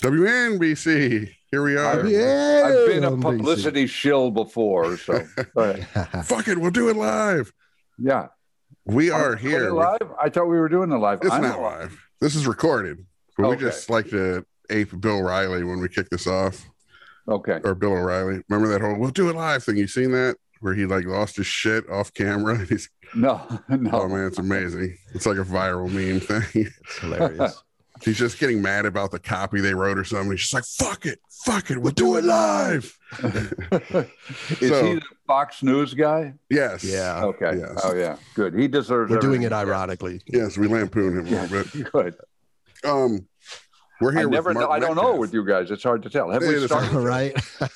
WNBC. Here we are. I've- Yeah, I've been a NBC. publicity shill before, so go. Fuck it, we'll do it live. yeah. We Are are we here. live. I thought we were doing it live. It's I'm not live. This is recorded. But Okay. we just like to ape Bill Riley when we kick this off. Okay. Or Bill O'Reilly. Remember that whole we'll do it live thing? You seen that? Where he like lost his shit off camera. He's No, no. oh man, it's amazing. It's like a viral meme thing. It's hilarious. He's just getting mad about the copy they wrote or something. He's just like, fuck it, fuck it, we'll do it live. Is So- he the Fox News guy? Yes. Yeah. Okay. Yes. Oh yeah. Good. He deserves. We're doing it ironically. Yes, we lampoon him a little bit. Good. Um, we're here. I with never. Mark Know, I don't know with you guys. It's hard to tell. Have It we started? All right.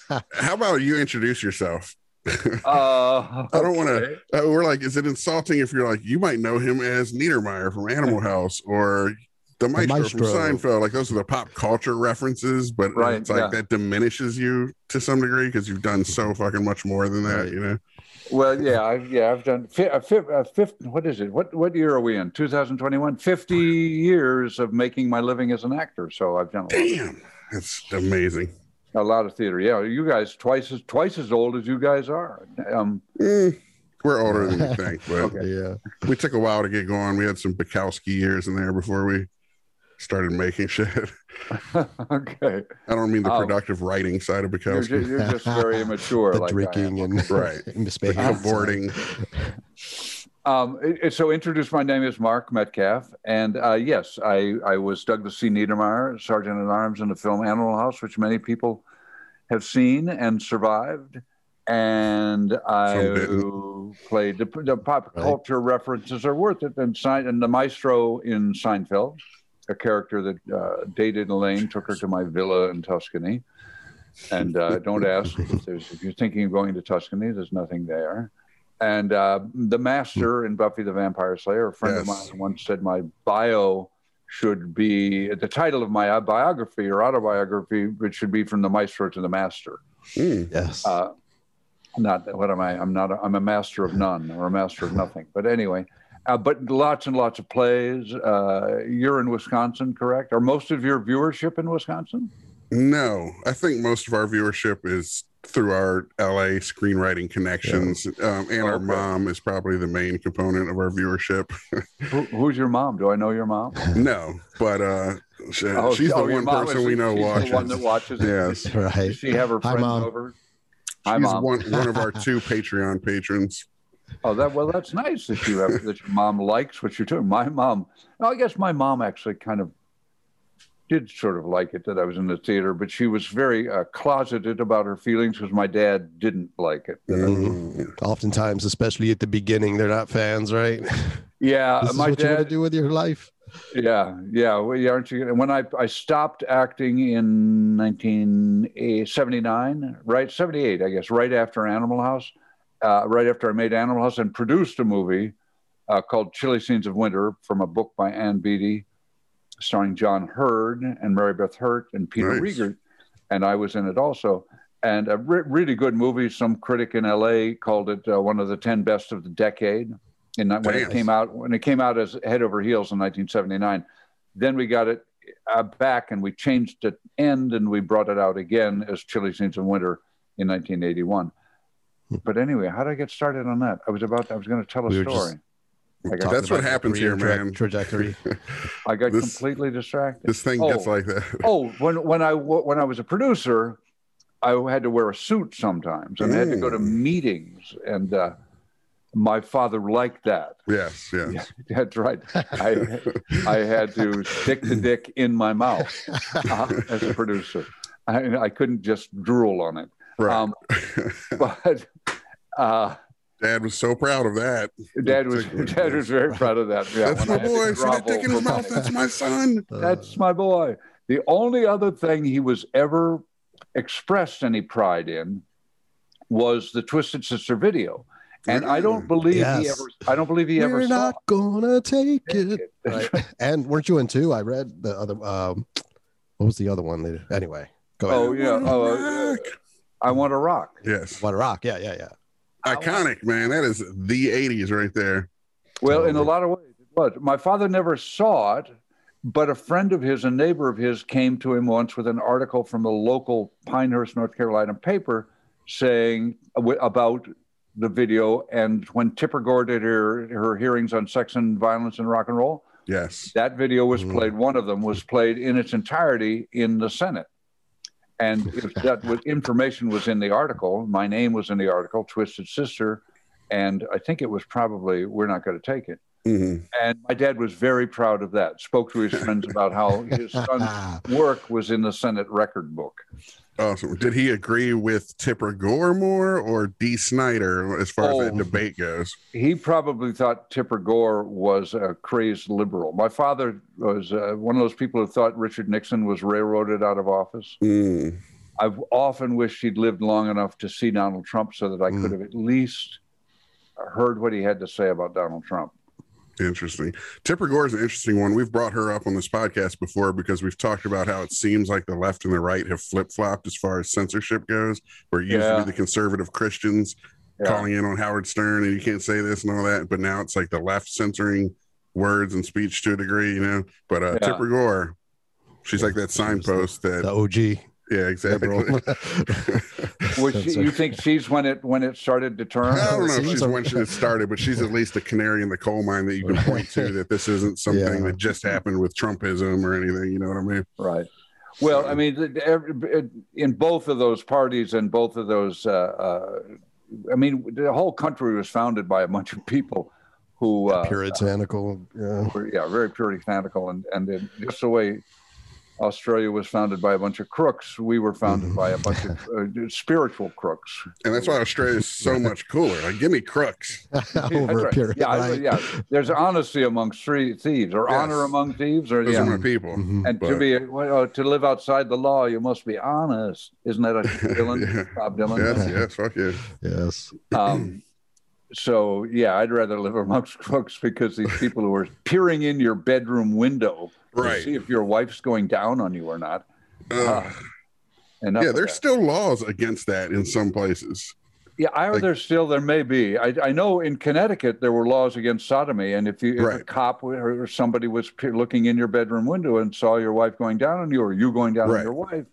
How about you introduce yourself? Uh, I don't want to. Uh, we're like, is it insulting if you're like, you might know him as Niedermeyer from Animal House or the Maestro, Maestro. from Seinfeld? Like those are the pop culture references, but Right, it's like yeah. that diminishes you to some degree because you've done so fucking much more than that. Right. You know? Well, yeah, I've yeah, I've done fi- uh, fi- uh, fif- What is it? What what year are we in? 2021. 50 years of making my living as an actor. So I've done a lot, Damn, that's amazing. a lot of theater. Yeah, you guys twice as twice as old as you guys are. Um, Mm, we're older than you think, but Okay. yeah. we took a while to get going. We had some Bukowski years in there before we started making shit. okay, I don't mean the Oh. productive writing side of you're, you're just very immature. The like drinking and Right. misbehaving. the boarding. Um, it- it- so introduce my name is Mark Metcalf, and uh, yes, I, I was Douglas C. Niedermeyer, Sergeant at Arms in the film Animal House, which many people have seen and survived. And I played the, the pop Right. culture references are worth it. And, Sein, and the maestro in Seinfeld, a character that uh, dated Elaine, took her to my villa in Tuscany. And uh, don't ask if, there's, if you're thinking of going to Tuscany, there's nothing there. And uh, the master in Buffy the Vampire Slayer, a friend of mine once said my bio should be the title of my biography or autobiography, which should be from the maestro to the master. Mm, Yes. Uh, not what am I? I'm not. A, I'm a master of none or a master of nothing. But anyway, uh, but lots and lots of plays. Uh, you're in Wisconsin, correct? Are most of your viewership in Wisconsin? no, I think most of our viewership is through our LA screenwriting connections, um, and our Okay. mom is probably the main component of our viewership. Who, who's your mom? Do I know your mom? no, but uh, she- Oh, she's the oh, your one person is- we know she's watches. The one that watches. it. Yes. right. Does she have her Hi, friends Mom. over? Hi, She's mom. one one of our two Patreon patrons. Oh, that well, that's nice that you have that your mom likes what you're doing. My mom, I guess my mom actually kind of did sort of like it that I was in the theater, but she was very uh, closeted about her feelings because my dad didn't like it. Mm. Oftentimes, especially at the beginning, they're not fans, right? Yeah, this is my what you want to dad. do with your life. Yeah, yeah. Well, aren't you? When I I stopped acting in 1979, right? 78, I guess, right after Animal House, uh, right after I made Animal House and produced a movie uh, called Chilly Scenes of Winter from a book by Ann Beattie, starring John Heard and Mary Beth Hurt and Peter Nice. Riegert, and I was in it also. And a re- really good movie. Some critic in LA called it uh, one of the 10 best of the decade. And when it came out, when it came out as head over heels in 1979, then we got it uh, back and we changed the end and we brought it out again as Chilly Scenes of Winter in 1981. But anyway, how did I get started on that? I was about, I was going to tell a We were just story. I got, Talking That's what happens here, tra- man. Trajectory. I got this- completely distracted. This thing Oh. gets like that. oh, when when I when I was a producer, I had to wear a suit sometimes, and I had to go to Mm. meetings, and uh, my father liked that. Yes, yes. Yeah, that's right. I I had to stick the dick in my mouth uh, as a producer. I, I couldn't just drool on it. Right. Um, but uh, Dad was so proud of that. Dad was Dad was very proud of that. Yeah, That's when my I had to boy. See that dick in his mouth? That's my son. That's my boy. The only other thing he was ever expressed any pride in was the Twisted Sister video. And I don't believe he ever I don't believe he ever We're saw not gonna take it. it. Right. and weren't you in two? I read the other. Um, what was the other one? They, anyway, go ahead. Oh yeah. Oh, uh, rock. I want to rock. Yes. Want a rock! Yeah, yeah, yeah. Iconic, man. That is the 80s right there. Well, in a lot of ways, it was. My father never saw it, but a friend of his, a neighbor of his, came to him once with an article from the local Pinehurst, North Carolina paper saying about the video. And when Tipper Gore did her, her hearings on sex and violence and rock and roll, Yes. that video was Mhm. played. One of them was played in its entirety in the Senate. And if that was, information was in the article, my name was in the article, Twisted Sister, and I think it was probably "We're not going to take it." hmm And my dad was very proud of that. Spoke to his friends about how his son's work was in the Senate record book. Awesome. Did he agree with Tipper Gore more or Dee Snider as far as Oh. that debate goes? He probably thought Tipper Gore was a crazed liberal. My father was uh, one of those people who thought Richard Nixon was railroaded out of office. Mm. I've often wished he'd lived long enough to see Donald Trump so that I Mm. could have at least heard what he had to say about Donald Trump. Interesting. Tipper Gore is an interesting one. We've brought her up on this podcast before because we've talked about how it seems like the left and the right have flip flopped as far as censorship goes, where it used to be the conservative Christians Yeah. calling in on Howard Stern and you can't say this and all that. But now it's like the left censoring words and speech to a degree, you know. But uh, Yeah. Tipper Gore, she's like that signpost that, the OG yeah, exactly. liberal. Which you think she's when it when it started to turn? I don't know if she's when she started, but she's at least a canary in the coal mine that you can point to that this isn't something Yeah. that just happened with Trumpism or anything. You know what I mean? Right. Well, I mean, in both of those parties and both of those, uh, uh, I mean, the whole country was founded by a bunch of people who uh, puritanical. Yeah. were, yeah, very puritanical, and and just the way Australia was founded by a bunch of crooks, we were founded by a bunch of uh, spiritual crooks. And that's why Australia is so much cooler. Like, give me crooks. That's Over a period. Yeah, I- right? yeah. There's honesty amongst three thieves, or Yes. honor among thieves, or Those yeah. are my people. Mhm. And to be well, uh, to live outside the law, you must be honest. Isn't that a Dylan? Yeah. Bob Dylan. Yes, yes, fuck yeah. Yes. Um, so yeah, I'd rather live amongst crooks because these people who are peering in your bedroom window to see if your wife's going down on you or not. Uh, yeah, there's still laws against that in some places. yeah. I, like- there still there may be. I, I know in Connecticut there were laws against sodomy, and if you if a cop or somebody was looking in your bedroom window and saw your wife going down on you, or you going down Right. on your wife,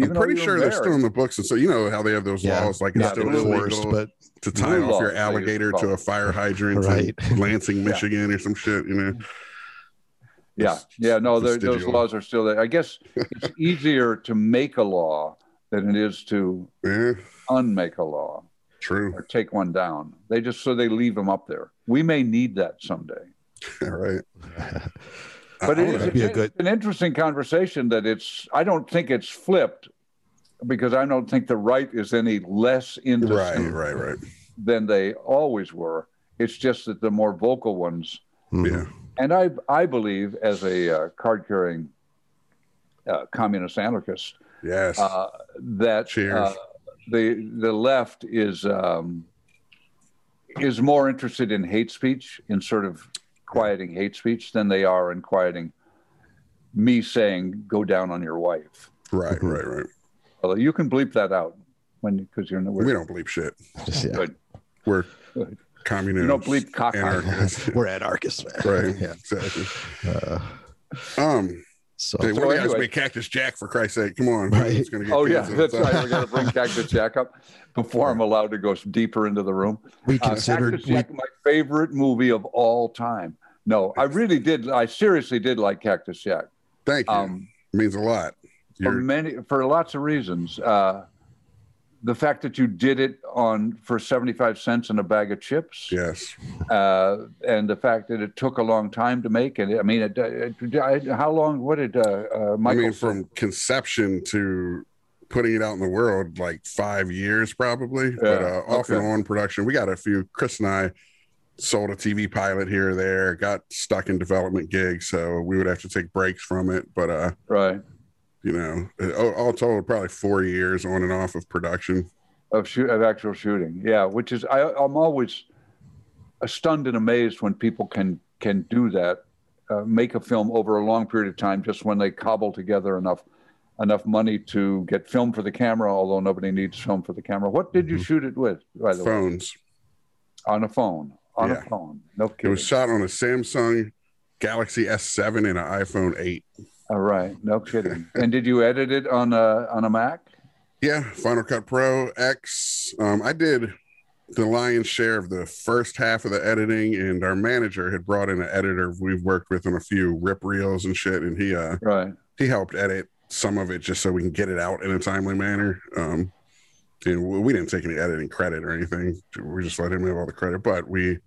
I'm pretty sure they're still in the books, and so you know how they have those Yeah. laws. Like it's Not still enforced, illegal but to tie Blue off laws, your they used to alligator to a fire hydrant Right. in Lansing, Michigan, or some shit. You know, Yeah, yeah, no, there, those laws are still there. I guess it's easier to make a law than it is to yeah, unmake a law true. or take one down. They just so they leave them up there. We may need that someday. All right. But I it wanna- is That'd be a it's good- an interesting conversation that it's. I don't think it's flipped because I don't think the right is any less into right, right, right. than they always were. It's just that the more vocal ones Mhm. Yeah, and I I believe as a uh, card carrying uh, communist anarchist yes, uh, that Cheers. uh, the the left is um, is more interested in hate speech in sort of quieting hate speech than they are in quieting me saying go down on your wife. right, right, right. Although you can bleep that out when because you're in the We don't believe shit. Just, yeah. Good. We're Good. communists. You don't bleep cock anarchists. We're anarchists, man. right, Yeah. exactly. Uh, Um, so hey, So what do you guys anyway- be Cactus Jack for Christ's sake? Come on, Right. It's gonna get Oh yeah, canceled. that's So- right. We got to bring Cactus Jack up before I'm allowed to go deeper into the room. we Uh, considered Cactus we, Jack, my favorite movie of all time. No, I really did. I seriously did like Cactus Jack. Thank you. Um, means a lot. for You're, many, for lots of reasons. Uh, the fact that you did it on for seventy-five cents and a bag of chips, yes, uh, and the fact that it took a long time to make. And I mean, it, it, I- how long? What did uh, uh, I Michael? mean, say? from conception to putting it out in the world, like five years probably. but Yeah, uh, off and on production, we got a few. Chris and I sold a TV pilot here or there, got stuck in development gigs, so we would have to take breaks from it. But uh, right you know, all, all told, probably four years on and off of production. of shoot of actual shooting. Yeah, which is I, I'm always stunned and amazed when people can can do that, uh, make a film over a long period of time just when they cobble together enough enough money to get film for the camera. Although nobody needs film for the camera. What did you Mhm. shoot it with? By the way, Phones. on a phone. On Yeah. a phone. No kidding. It was shot on a Samsung Galaxy S7 and an iPhone 8. All right, no kidding. and did you edit it on a on a Mac? Yeah, Final Cut Pro X. Um, I did the lion's share of the first half of the editing, and our manager had brought in an editor we've worked with on a few rip reels and shit, and he uh Right. he helped edit some of it just so we can get it out in a timely manner. Um, and we we didn't take any editing credit or anything. We just let him have all the credit. But we,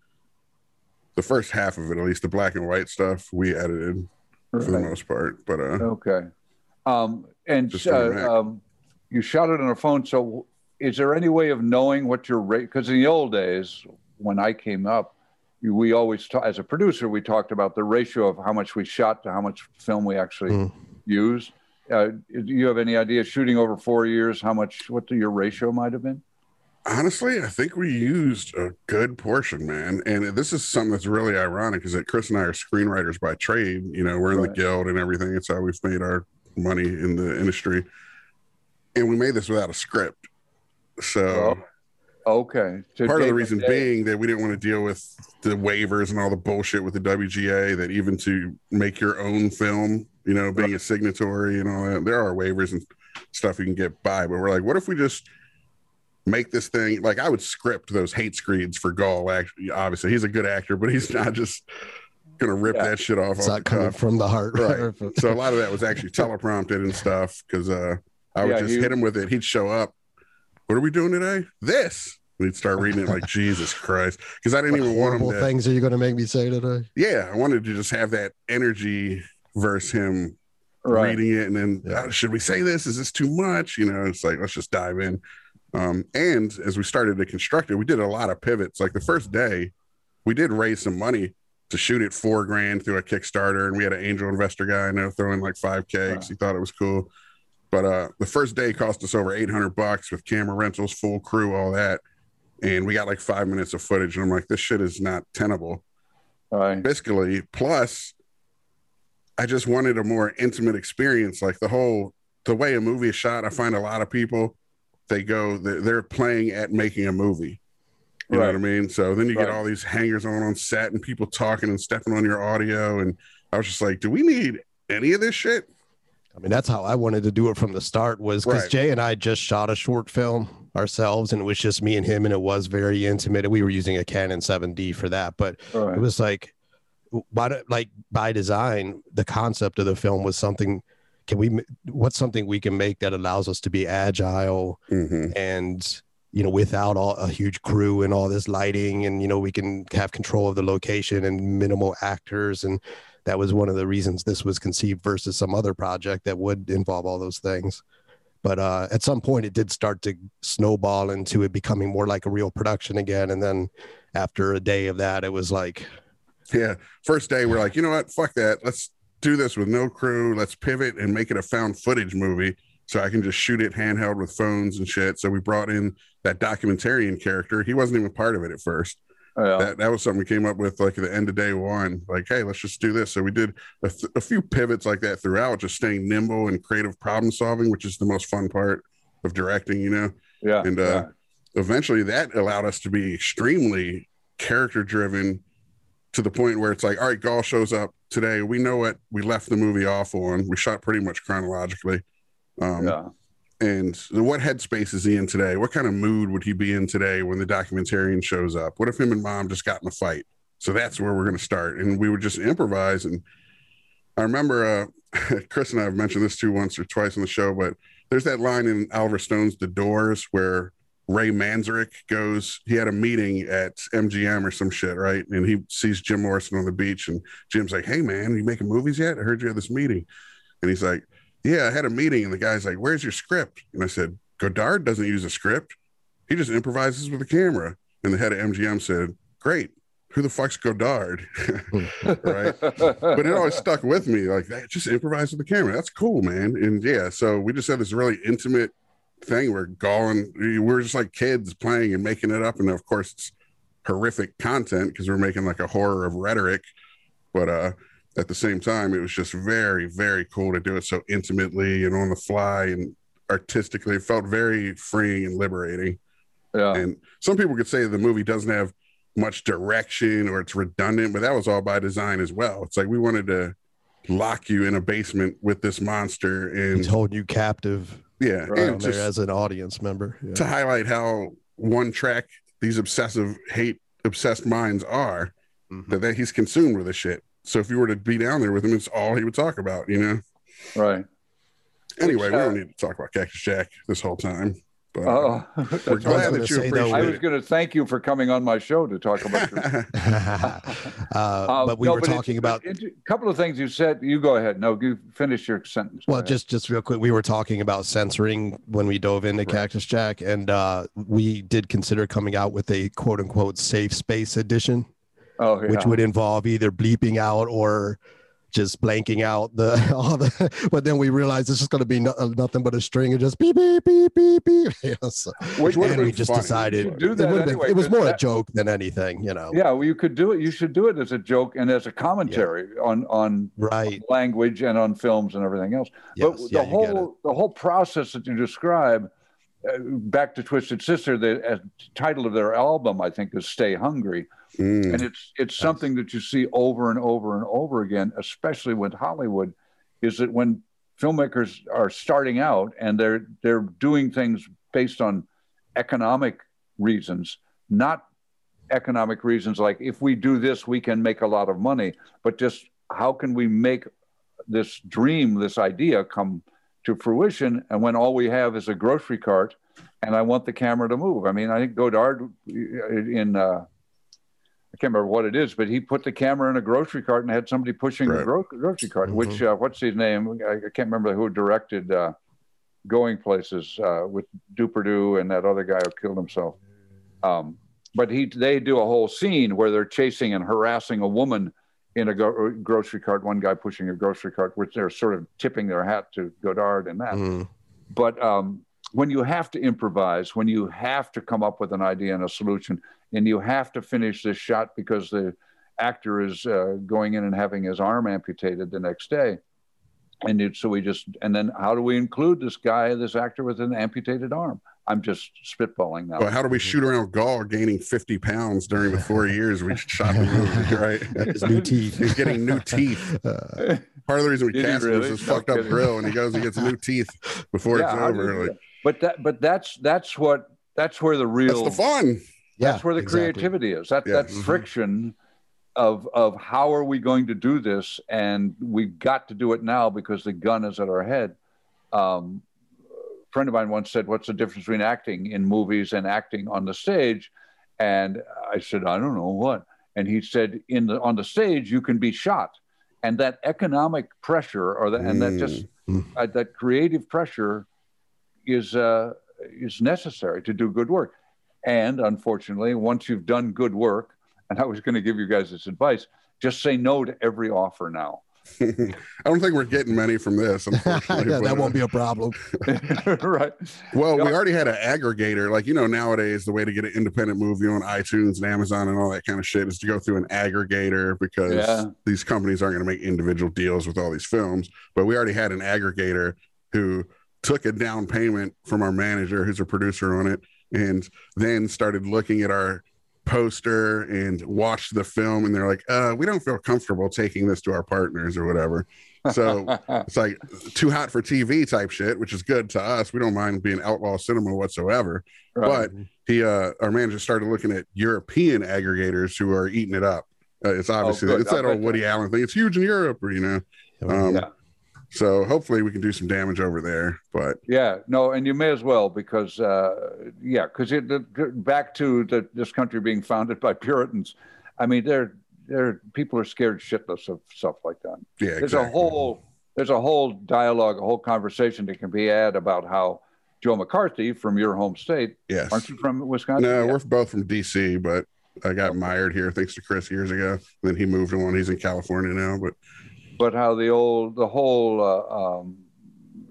the first half of it, at least the black and white stuff, we edited for the most part. But uh, Okay. Um, and Just on the Mac. uh, um, you shot it on a phone. So, is there any way of knowing what your rate? Because in the old days, when I came up, we always, ta- as a producer, we talked about the ratio of how much we shot to how much film we actually Mm. used. Uh, do you have any idea, shooting over four years, how much, what the, your ratio might have been? honestly, I think we used a good portion, man. And this is something that's really ironic is that Chris and I are screenwriters by trade. You know, we're in Right. the guild and everything. It's how we've made our money in the industry. And we made this without a script. So Okay. So part of the reason day- being that we didn't want to deal with the waivers and all the bullshit with the WGA that even to make your own film, you know, being a signatory and all that, there are waivers and stuff you can get by. But we're like, what if we just make this thing like I would script those hate screens for Gall. Actually, obviously he's a good actor, but he's not just gonna rip Yeah. that shit off. It's off not the coming cuff. from the heart. Right. So a lot of that was actually teleprompted and stuff because uh, I would Yeah, just he- hit him with it. He'd show up. What are we doing today? This. We'd start reading it like Jesus Christ because I didn't What even want him horrible to. things are you going to make me say today? Yeah, I wanted to just have that energy versus him Right. reading it and then Yeah. "Oh, should we say this? Is this too much? You know, it's like let's just dive in. Um, and as we started to construct it, we did a lot of pivots. Like the first day, we did raise some money to shoot it four grand through a Kickstarter, and we had an angel investor guy I know throwing like five K because he thought it was cool. But uh, the first day cost us over eight hundred bucks with camera rentals, full crew, all that, and we got like five minutes of footage. And I'm like, this shit is not tenable Right. fiscally. Plus, I just wanted a more intimate experience. Like the whole, the way a movie is shot, I find a lot of people, they go, they're, they're playing at making a movie. You know what I mean? So then you get all these hangers on on set and people talking and stepping on your audio. And I was just like, do we need any of this shit? I mean, that's how I wanted to do it from the start was because Right. Jay and I just shot a short film ourselves and it was just me and him and it was very intimate. And we were using a Canon 7D for that, but Right. it was like, why do, like by design, the concept of the film was something, can we, what's something we can make that allows us to be agile hmm and, you know, without all a huge crew and all this lighting and, you know, we can have control of the location and minimal actors. And that was one of the reasons this was conceived versus some other project that would involve all those things. But uh, at some point, it did start to snowball into it becoming more like a real production again. And then after a day of that, it was like, Yeah. First day, we're like, you know what? Fuck that. Let's do this with no crew. Let's pivot and make it a found footage movie so I can just shoot it handheld with phones and shit. So we brought in that documentarian character. He wasn't even part of it at first. Yeah. That, that was something we came up with like at the end of day one. Like, hey, let's just do this. So we did a, th- a few pivots like that throughout, just staying nimble and creative problem solving, which is the most fun part of directing, you know? yeah. and, uh, eventually that allowed us to be extremely character driven to the point where it's like, all right, Gall shows up today. We know what we left the movie off on. We shot pretty much chronologically. Um, yeah. And what headspace is he in today? What kind of mood would he be in today when the documentarian shows up? What if him and mom just got in a fight? So that's where we're going to start. And we would just improvise. And I remember uh, Chris and I have mentioned this too once or twice on the show, but there's that line in Oliver Stone's The Doors where Ray Manzarek goes, he had a meeting at MGM or some shit, right? And he sees Jim Morrison on the beach, and Jim's like, Hey, man, you making movies yet? I heard you had this meeting. And he's like, Yeah, I had a meeting. And the guy's like, Where's your script? And I said, Godard doesn't use a script, he just improvises with the camera. And the head of MGM said, Great. Who the fuck's Godard? right. but it always stuck with me like that just improvise with the camera that's cool man and yeah so we just had this really intimate thing where Gall we were just like kids playing and making it up and of course it's horrific content because we're making like a horror of rhetoric but uh at the same time it was just very very cool to do it so intimately and on the fly and artistically it felt very freeing and liberating yeah. and some people could say the movie doesn't have much direction or it's redundant, but that was all by design as well. It's like we wanted to lock you in a basement with this monster and He's holding you captive yeah, Right. and down there just as an audience member. Yeah. to highlight how one track these obsessive hate obsessed minds are Mhm. that, that he's consumed with the shit. So if you were to be down there with him, it's all he would talk about, you know. Right. Anyway, we uh, don't need to talk about Cactus Jack this whole time. But Oh, we're I was glad gonna that you say, though, appreciate I was going to thank you for coming on my show to talk about your. uh, Uh, but we no, were it's- talking about a couple of things you said. You go ahead. No, you finish your sentence. Well just just real quick we were talking about censoring when we dove into Right. cactus jack and uh we did consider coming out with a quote unquote safe space edition oh, yeah. which would involve either bleeping out or just blanking out the all the but then we realized this is going to be no, uh, nothing but a string of just beep beep beep beep beep You know, so- Which and we just funny. decided do it, that would've been- it was more a joke than anything you know yeah, well, you could do it. You should do it as a joke and as a commentary on on right language and on films and everything else. yes, but yeah, the whole the whole process that you describe, uh, back to Twisted Sister, the uh, title of their album, I think, is "Stay Hungry," Mm. and it's it's something that you see over and over and over again, especially with Hollywood, is that when filmmakers are starting out and they're they're doing things based on economic reasons, not economic reasons like if we do this we can make a lot of money, but just how can we make this dream, this idea come to fruition and when all we have is a grocery cart and I want the camera to move. I mean, I think Godard in uh, I can't remember what it is, but he put the camera in a grocery cart and had somebody pushing the gro- grocery cart. Which uh, what's his name? I, I can't remember who directed uh, Going Places uh, with Depardieu and that other guy who killed himself. Um, but he they do a whole scene where they're chasing and harassing a woman in a gro- grocery cart. One guy pushing a grocery cart, which they're sort of tipping their hat to Godard and that Mhm. but um, when you have to improvise, when you have to come up with an idea and a solution, and you have to finish this shot because the actor is uh, going in and having his arm amputated the next day, and it, so we just and then how do we include this guy, this actor with an amputated arm? I'm just spitballing now. Well, how do we shoot around Gaul gaining 50 pounds during the four years we shot the movie, right? his new teeth He's getting new teeth. Uh, Part of the reason we Did he cast him was his No fucked up grill, and he goes and gets new teeth before Yeah, it's how over. Like, but that but that's that's what that's where the real that's the fun. Yeah that's where the exactly. creativity is that Yeah. that Mhm. friction of of how are we going to do this and we've got to do it now because the gun is at our head um, a friend of mine once said what's the difference between acting in movies and acting on the stage and i said i don't know what and he said in the on the stage you can be shot and that economic pressure or that and that just Mm. uh, that creative pressure is uh, is necessary to do good work and unfortunately, once you've done good work, and I was going to give you guys this advice, just say no to every offer now. I don't think we're getting many from this. Unfortunately, yeah, but, that uh, won't be a problem. right. Well, we already had an aggregator. Like, you know, nowadays, the way to get an independent movie on iTunes and Amazon and all that kind of shit is to go through an aggregator because Yeah. these companies aren't going to make individual deals with all these films. But we already had an aggregator who took a down payment from our manager, who's a producer on it, and then started looking at our poster and watched the film. And they're like, uh, we don't feel comfortable taking this to our partners or whatever. So it's like too hot for TV type shit, which is good to us. We don't mind being outlaw cinema whatsoever. Right. But he, uh, our manager started looking at European aggregators who are eating it up. Uh, it's obviously good. it's that old Woody Allen thing. It's huge in Europe, you know. Um, Yeah. So hopefully we can do some damage over there. But yeah, no, and you may as well because, uh, yeah, because back to the, this country being founded by Puritans. I mean, they're, they're people are scared shitless of stuff like that. yeah, there's exactly. a whole there's a whole dialogue, a whole conversation that can be had about how Joe McCarthy from your home state, yes. aren't you from Wisconsin? No, Yeah. we're both from DC, but I got mired here thanks to Chris years ago. Then he moved on. He's in California now. But but how the old the whole uh, um,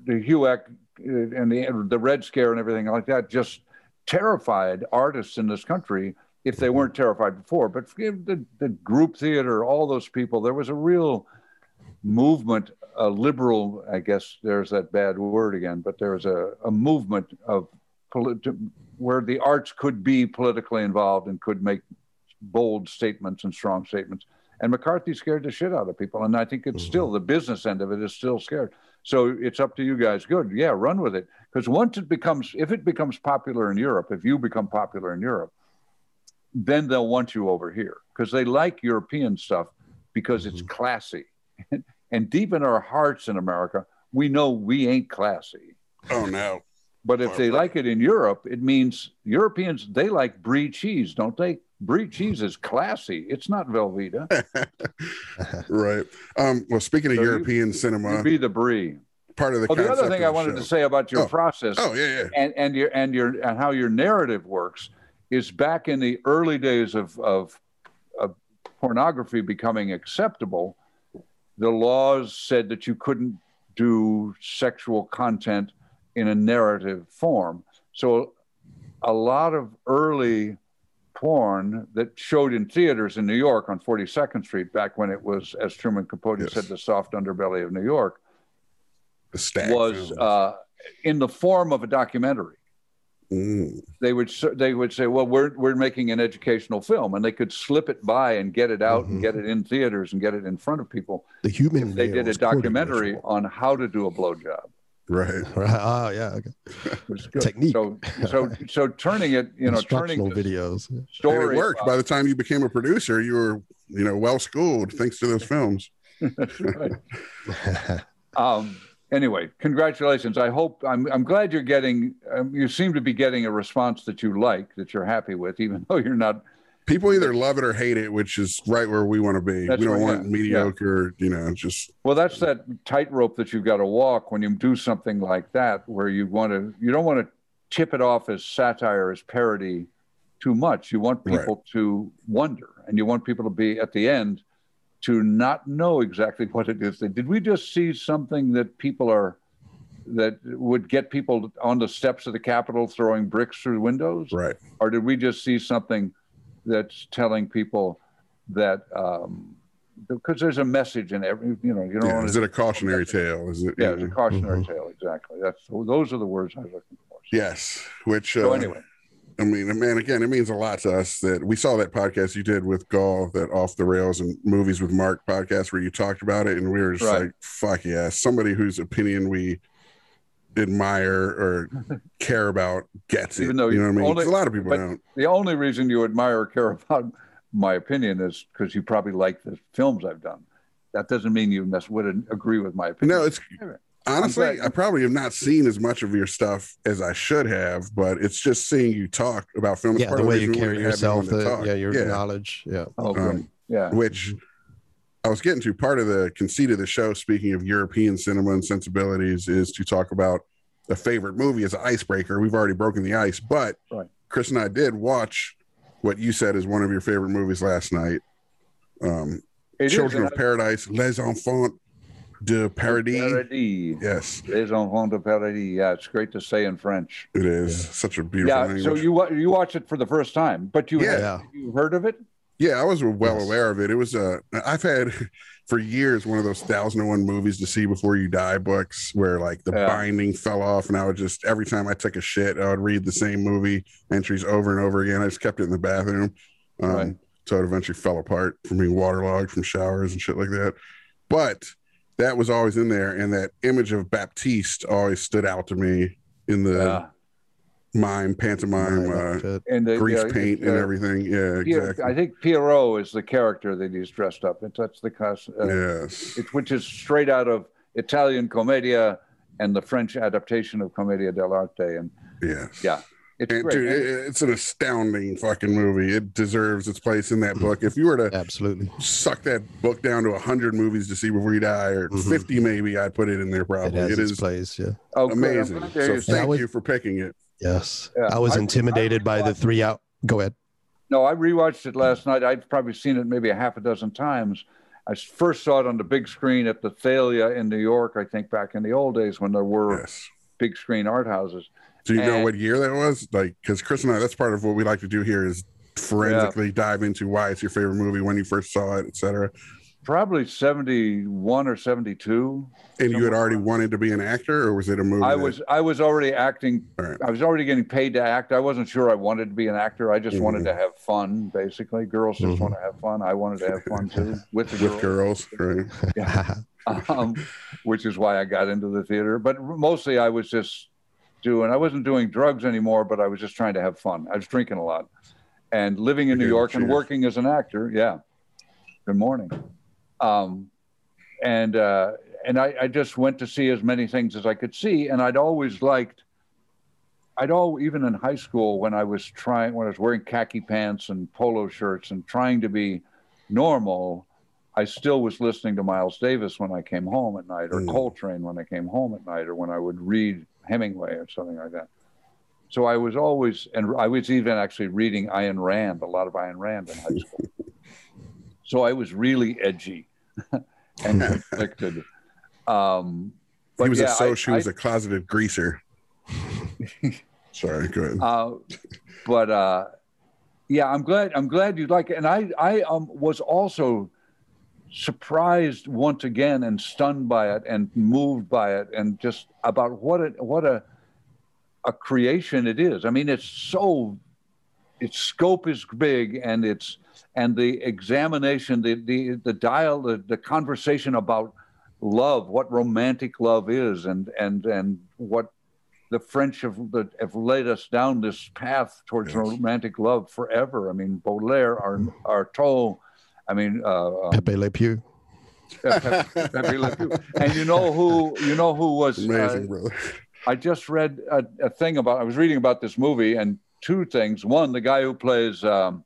the HUAC and the the Red Scare and everything like that just terrified artists in this country if they weren't terrified before. But the the group theater, all those people, there was a real movement, a liberal, I guess there's that bad word again, but there was a, a movement of polit- where the arts could be politically involved and could make bold statements and strong statements. And McCarthy scared the shit out of people. And I think it's mm-hmm. still the business end of it is still scared. So it's up to you guys. Good. Yeah, run with it. Because once it becomes, if it becomes popular in Europe, if you become popular in Europe, then they'll want you over here because they like European stuff because it's mm-hmm. classy. and deep in our hearts in America, we know we ain't classy. Oh no. But if they like it in Europe, it means Europeans they like brie cheese, don't they? Brie cheese is classy. It's not Velveeta. right. Um, well, speaking of So you- European cinema, You be the brie. part of the Oh, the other thing I wanted show- to say about your Oh. process Oh yeah, yeah. and, and your and your and how your narrative works is back in the early days of, of of pornography becoming acceptable, the laws said that you couldn't do sexual content in a narrative form. So a lot of early porn that showed in theaters in New York on 42nd Street back when it was, as Truman Capote Yes. said, the soft underbelly of New York, was uh, in the form of a documentary. Mm. They would they would say, "Well, we're we're making an educational film," and they could slip it by and get it out and Mhm. get it in theaters and get it in front of people. The human. If they did a documentary on how to do a blowjob, right. Right. Oh yeah. Okay. it was good. Technique. So so so turning it, you know, turning Instructional the videos. And story. it worked. about- By the time you became a producer, you were, you know, well schooled thanks to those films. Right. um, anyway, congratulations. I hope I'm, I'm glad you're getting, um, you seem to be getting a response that you like, that you're happy with, even though you're not. People either love it or hate it, which is right where we want to be. That's we don't want yeah. mediocre, you know, just Well, that's that tightrope that you've got to walk when you do something like that, where you want to, you don't want to tip it off as satire, as parody too much. You want Right. people to wonder and you want people to be at the end to not know exactly what it is. Did we just see something that people are, that would get people on the steps of the Capitol throwing bricks through windows? right. or did we just see something that's telling people that um, because there's a message in every you know you don't Yeah. Is it a cautionary tale? Is it? yeah it's a know? cautionary tale exactly that's those are the words I was looking for Yes. Which, uh, so anyway I mean, man, again, it means a lot to us that we saw that podcast you did with Gall, that off the rails and movies with Mark podcast where you talked about it, and we were just Right. like, "Fuck yeah!" Somebody whose opinion we admire or care about gets it. Even though you know what I mean? only- a lot of people but- don't. the only reason you admire or care about my opinion is because you probably like the films I've done that doesn't mean you must would agree with my opinion No, it's honestly, I probably have not seen as much of your stuff as I should have, but it's just seeing you talk about film. It's yeah, part the way reason you carry wanted you yourself. The, yeah, your Yeah. knowledge. Yeah. oh. Um, yeah which I was getting to part of the conceit of the show, speaking of European cinema and sensibilities, is to talk about a favorite movie as an icebreaker. We've already broken the ice, but Right. Chris and I did watch what you said is one of your favorite movies last night. Um, It Children of Paradise, Les Enfants de Paradis. Paradis. Yes, Les enfants de paradis. Yeah, it's great to say in French. it is such a beautiful Yeah, language. so you you watched it for the first time, but you Yeah. Yeah. you heard of it? Yeah, I was well Yes. aware of it. It was uh I've had for years one of those thousand and one movies to see before you die books where like the Yeah. binding fell off and I would just every time I took a shit, I would read the same movie entries over and over again. I just kept it in the bathroom. Um Right. so it eventually fell apart from being waterlogged from showers and shit like that. But that was always in there, and that image of Baptiste always stood out to me in the Yeah. Mime, pantomime, uh. And the, grease yeah, paint uh, and everything. Yeah, exactly. I think Pierrot is the character that he's dressed up. It's that's the cos, uh, yes. it, which is straight out of Italian commedia and the French adaptation of Commedia dell'arte. And Yes. Yeah, it's And dude, it, it's an astounding fucking movie. It deserves its place in that book. If you were to Absolutely. suck that book down to hundred movies to see before you die, or Mhm. fifty maybe, I'd put it in there. It Probably has it its is place. Yeah. oh, amazing. glad So thank was- you for picking it. Yes. Yeah, I was intimidated I by the three out. Go ahead. No, I rewatched it last night. I've probably seen it maybe a half a dozen times. I first saw it on the big screen at the Thalia in New York, I think back in the old days when there were Yes. big screen art houses. Do you know what year that was? Like, because Chris and I, that's part of what we like to do here is forensically dive into why it's your favorite movie, when you first saw it, etc. probably 71 or 72 and you had already wanted to be an actor or was it a movie i was i was already acting right. i was already getting paid to act. I wasn't sure i wanted to be an actor. I just Mhm. wanted to have fun basically. Girls just Mhm. want to have fun. I wanted to have fun too with the with girls, girls right. Yeah. um, which is why i got into the theater. But mostly i was just doing i wasn't doing drugs anymore but i was just trying to have fun. I was drinking a lot. And living in new york and working as an actor yeah. Good morning um, and uh, and I, I just went to see as many things as I could see, and I'd always liked. I'd all even in high school when I was trying when I was wearing khaki pants and polo shirts and trying to be normal, I still was listening to Miles Davis when I came home at night, or Mm. Coltrane when I came home at night, or when I would read Hemingway or something like that. So I was always, and I was even actually reading Ayn Rand, a lot of Ayn Rand in high school. so I was really edgy and conflicted. Um, he was yeah, a so she was I- a closeted greaser sorry go ahead uh, but uh, yeah, I'm glad. I'm glad you like it. And I, I um, was also surprised once again and stunned by it and moved by it and just about what a what a a creation it is. I mean, it's so its scope is big and it's and the examination, the the the dial, the, the conversation about love, what romantic love is, and and and what the French have, that have led us down this path towards Yes. romantic love forever. I mean, Baudelaire, Ar- Artaud, I mean, uh, um, Pepe Le Pew. Pepe- Pepe Le Pew. and you know who you know who was amazing uh, brother I just read a, a thing about. I was reading about this movie and two things. One, the guy who plays, um,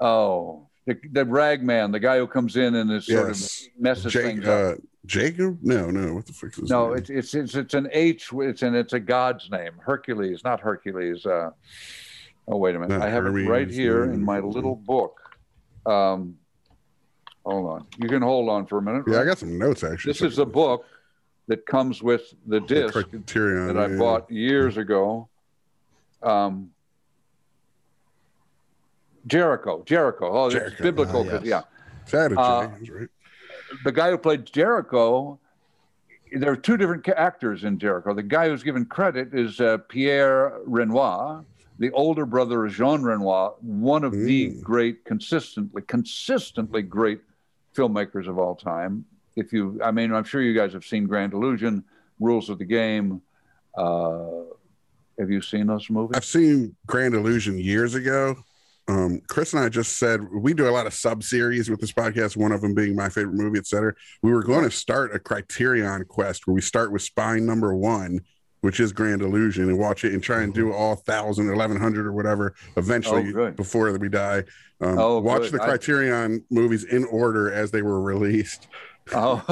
oh, the, the rag man, the guy who comes in and is sort yes of messes Jake, things up. uh, jacob no no what the fuck is No, it's, it's it's it's an H. It's and it's a god's name. Hercules, not Hercules. Uh, oh wait a minute, Not I have it right here no. in my little book. Um, hold on, you can hold on for a minute. yeah i got some notes actually This is a book that comes with the The disc criterion that I yeah. bought years ago. Um, Jericho, Jericho. Oh, it's biblical. 'cause- yes. Yeah, Saturday, Uh, right the guy who played Jericho. There are two different actors in Jericho. The guy who's given credit is uh, Pierre Renoir. The older brother of Jean Renoir, one of the Mm. great, consistently, consistently great filmmakers of all time. If you, I mean, I'm sure you guys have seen Grand Illusion, Rules of the Game. Uh, have you seen those movies? I've seen Grand Illusion years ago. Um, Chris and I just said we do a lot of sub series with this podcast, one of them being my favorite movie, et cetera. We were going to start a criterion quest where we start with spine number one, which is Grand Illusion, and watch it and try and do all 1,000, 1,100 or whatever eventually Oh, good. before we die. Um, Oh, watch good. the I- Criterion movies in order as they were released. Oh,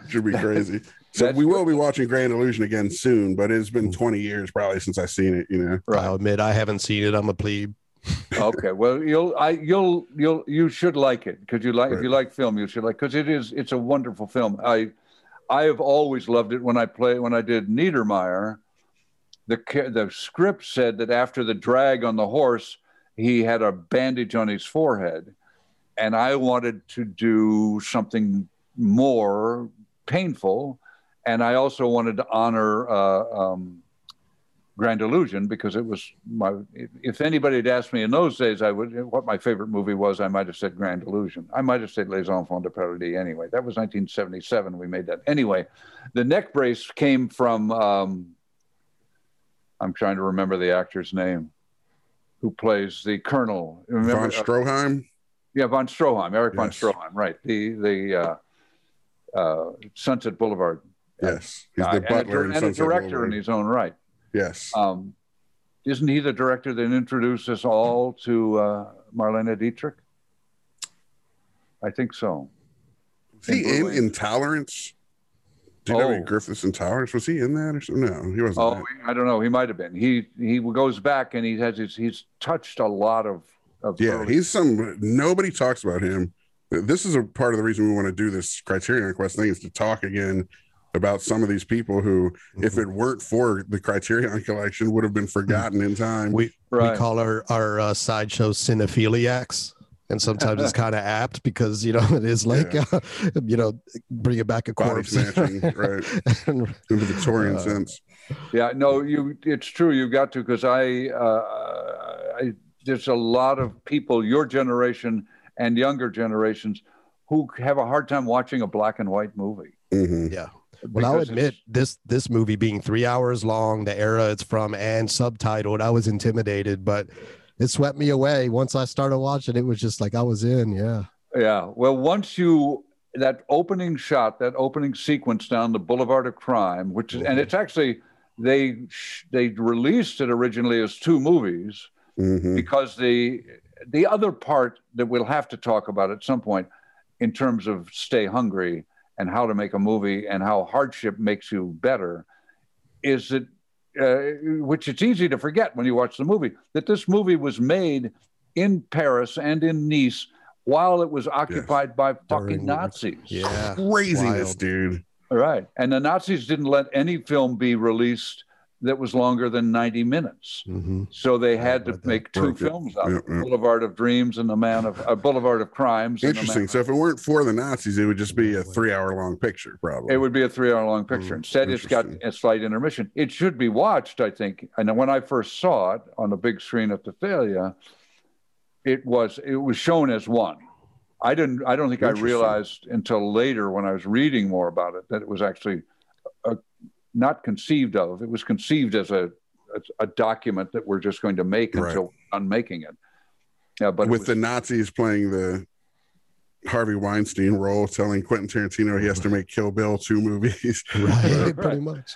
Should be crazy. So That's we will be watching Grand Illusion again soon, but it's been 20 years probably since I've seen it, you know. right. I'll admit I haven't seen it. I'm a plebe. Okay well you'll i you'll you'll you should like it because you like if you like film you should like because it is it's a wonderful film. I i have always loved it. When i play when i did niedermeyer the the script said that after the drag on the horse he had a bandage on his forehead and i wanted to do something more painful and i also wanted to honor uh, um, Grand Illusion because it was my. If anybody had asked me in those days, I would what my favorite movie was. I might have said Grand Illusion. I might have said Les Enfants de Paradis. Anyway, that was 1977. We made that. Anyway, the neck brace came from. Um, I'm trying to remember the actor's name, who plays the Colonel. Remember, Von uh, Stroheim. yeah, von Stroheim, Eric von Stroheim, right? The the uh, uh, Sunset Boulevard. Yes, he's the butler and a, and a director Boulevard. in his own right. Yes, Um, isn't he the director that introduced us all to uh, Marlene Dietrich? I think so. was he in Berlin. Intolerance? D.W. Oh. Griffith's Intolerance was he in that or something? No, he wasn't. Oh, in I don't know. He might have been. He he goes back and he has his, he's touched a lot of of yeah, early- he's some. Nobody talks about him. This is a part of the reason we want to do this Criterion Quest thing is to talk again about some of these people who, if it weren't for the Criterion Collection, would have been forgotten in time. We right. we call our our uh, sideshow cinephiliacs, and sometimes it's kind of apt because you know it is like Yeah. uh, you know bringing back a Body corpse snatching, right? And- In the Victorian Uh, sense. Yeah, no, you. It's true. You've got to because I, uh, I. There's a lot of people, your generation and younger generations, who have a hard time watching a black and white movie. hmm yeah well i'll admit this this movie being three hours long the era it's from and subtitled i was intimidated but it swept me away. Once i started watching it was just like i was in yeah. Yeah. Well, once you that opening shot, that opening sequence down the Boulevard of Crime, which is, and it's actually they they released it originally as two movies hmm because the the other part that we'll have to talk about at some point in terms of stay hungry and how to make a movie and how hardship makes you better is that uh, which it's easy to forget when you watch the movie that this movie was made in Paris and in Nice while it was occupied by fucking During Nazis. yeah Craziness, Wild. dude. All right. And the Nazis didn't let any film be released that was longer than 90 minutes. hmm So they had to make two films out of it Yeah, yeah. Boulevard of Dreams and the Man of uh, Boulevard of Crimes. Interesting. So if it weren't for the Nazis, it would just be a three-hour-long picture, probably. it would be a three hour long picture. Mm, Instead, it's got a slight intermission. It should be watched, I think. And when I first saw it on the big screen at the Thalia, it was it was shown as one. I didn't. I don't think I realized until later when I was reading more about it that it was actually a, not conceived of. It was conceived as a as a document that we're just going to make Right. until we're done making it. Yeah, but with was- the Nazis playing the Harvey Weinstein role, telling Quentin Tarantino he has to make Kill Bill two movies. right, Right. pretty much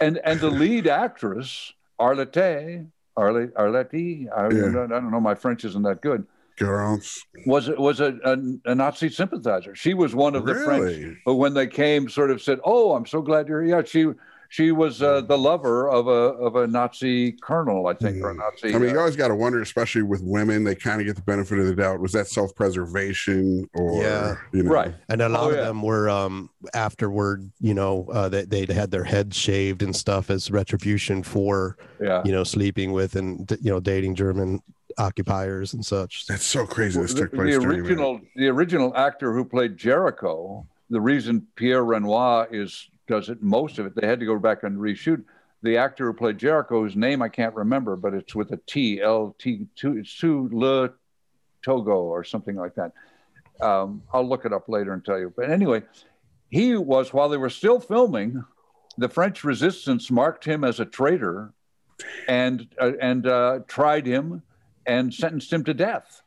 and and the lead actress Arlette Arlette Arlette I, Yeah. I don't know my French isn't that good Girls. was was a, a, a Nazi sympathizer. She was one of the French Really? who, when they came, sort of said, "Oh, I'm so glad you're here." Yeah, she she was uh, the lover of a of a Nazi colonel, I think, or a Nazi. Hmm. I mean, you uh, always got to wonder, especially with women, they kind of get the benefit of the doubt. Was that self preservation or, Yeah. you know, right. and a lot Oh, of yeah. them were um afterward you know uh they, they'd had their heads shaved and stuff as retribution for Yeah. you know sleeping with and you know dating german occupiers and such That's so crazy. This the, took place the original the original actor who played Jericho. The reason Pierre Renoir is does it most of it. They had to go back and reshoot. The actor who played Jericho, whose name I can't remember, but it's with a T L T two Le Togo or something like that. Um, I'll look it up later and tell you. But anyway, he was while they were still filming, the French resistance marked him as a traitor, and uh, and uh, tried him and sentenced him to death.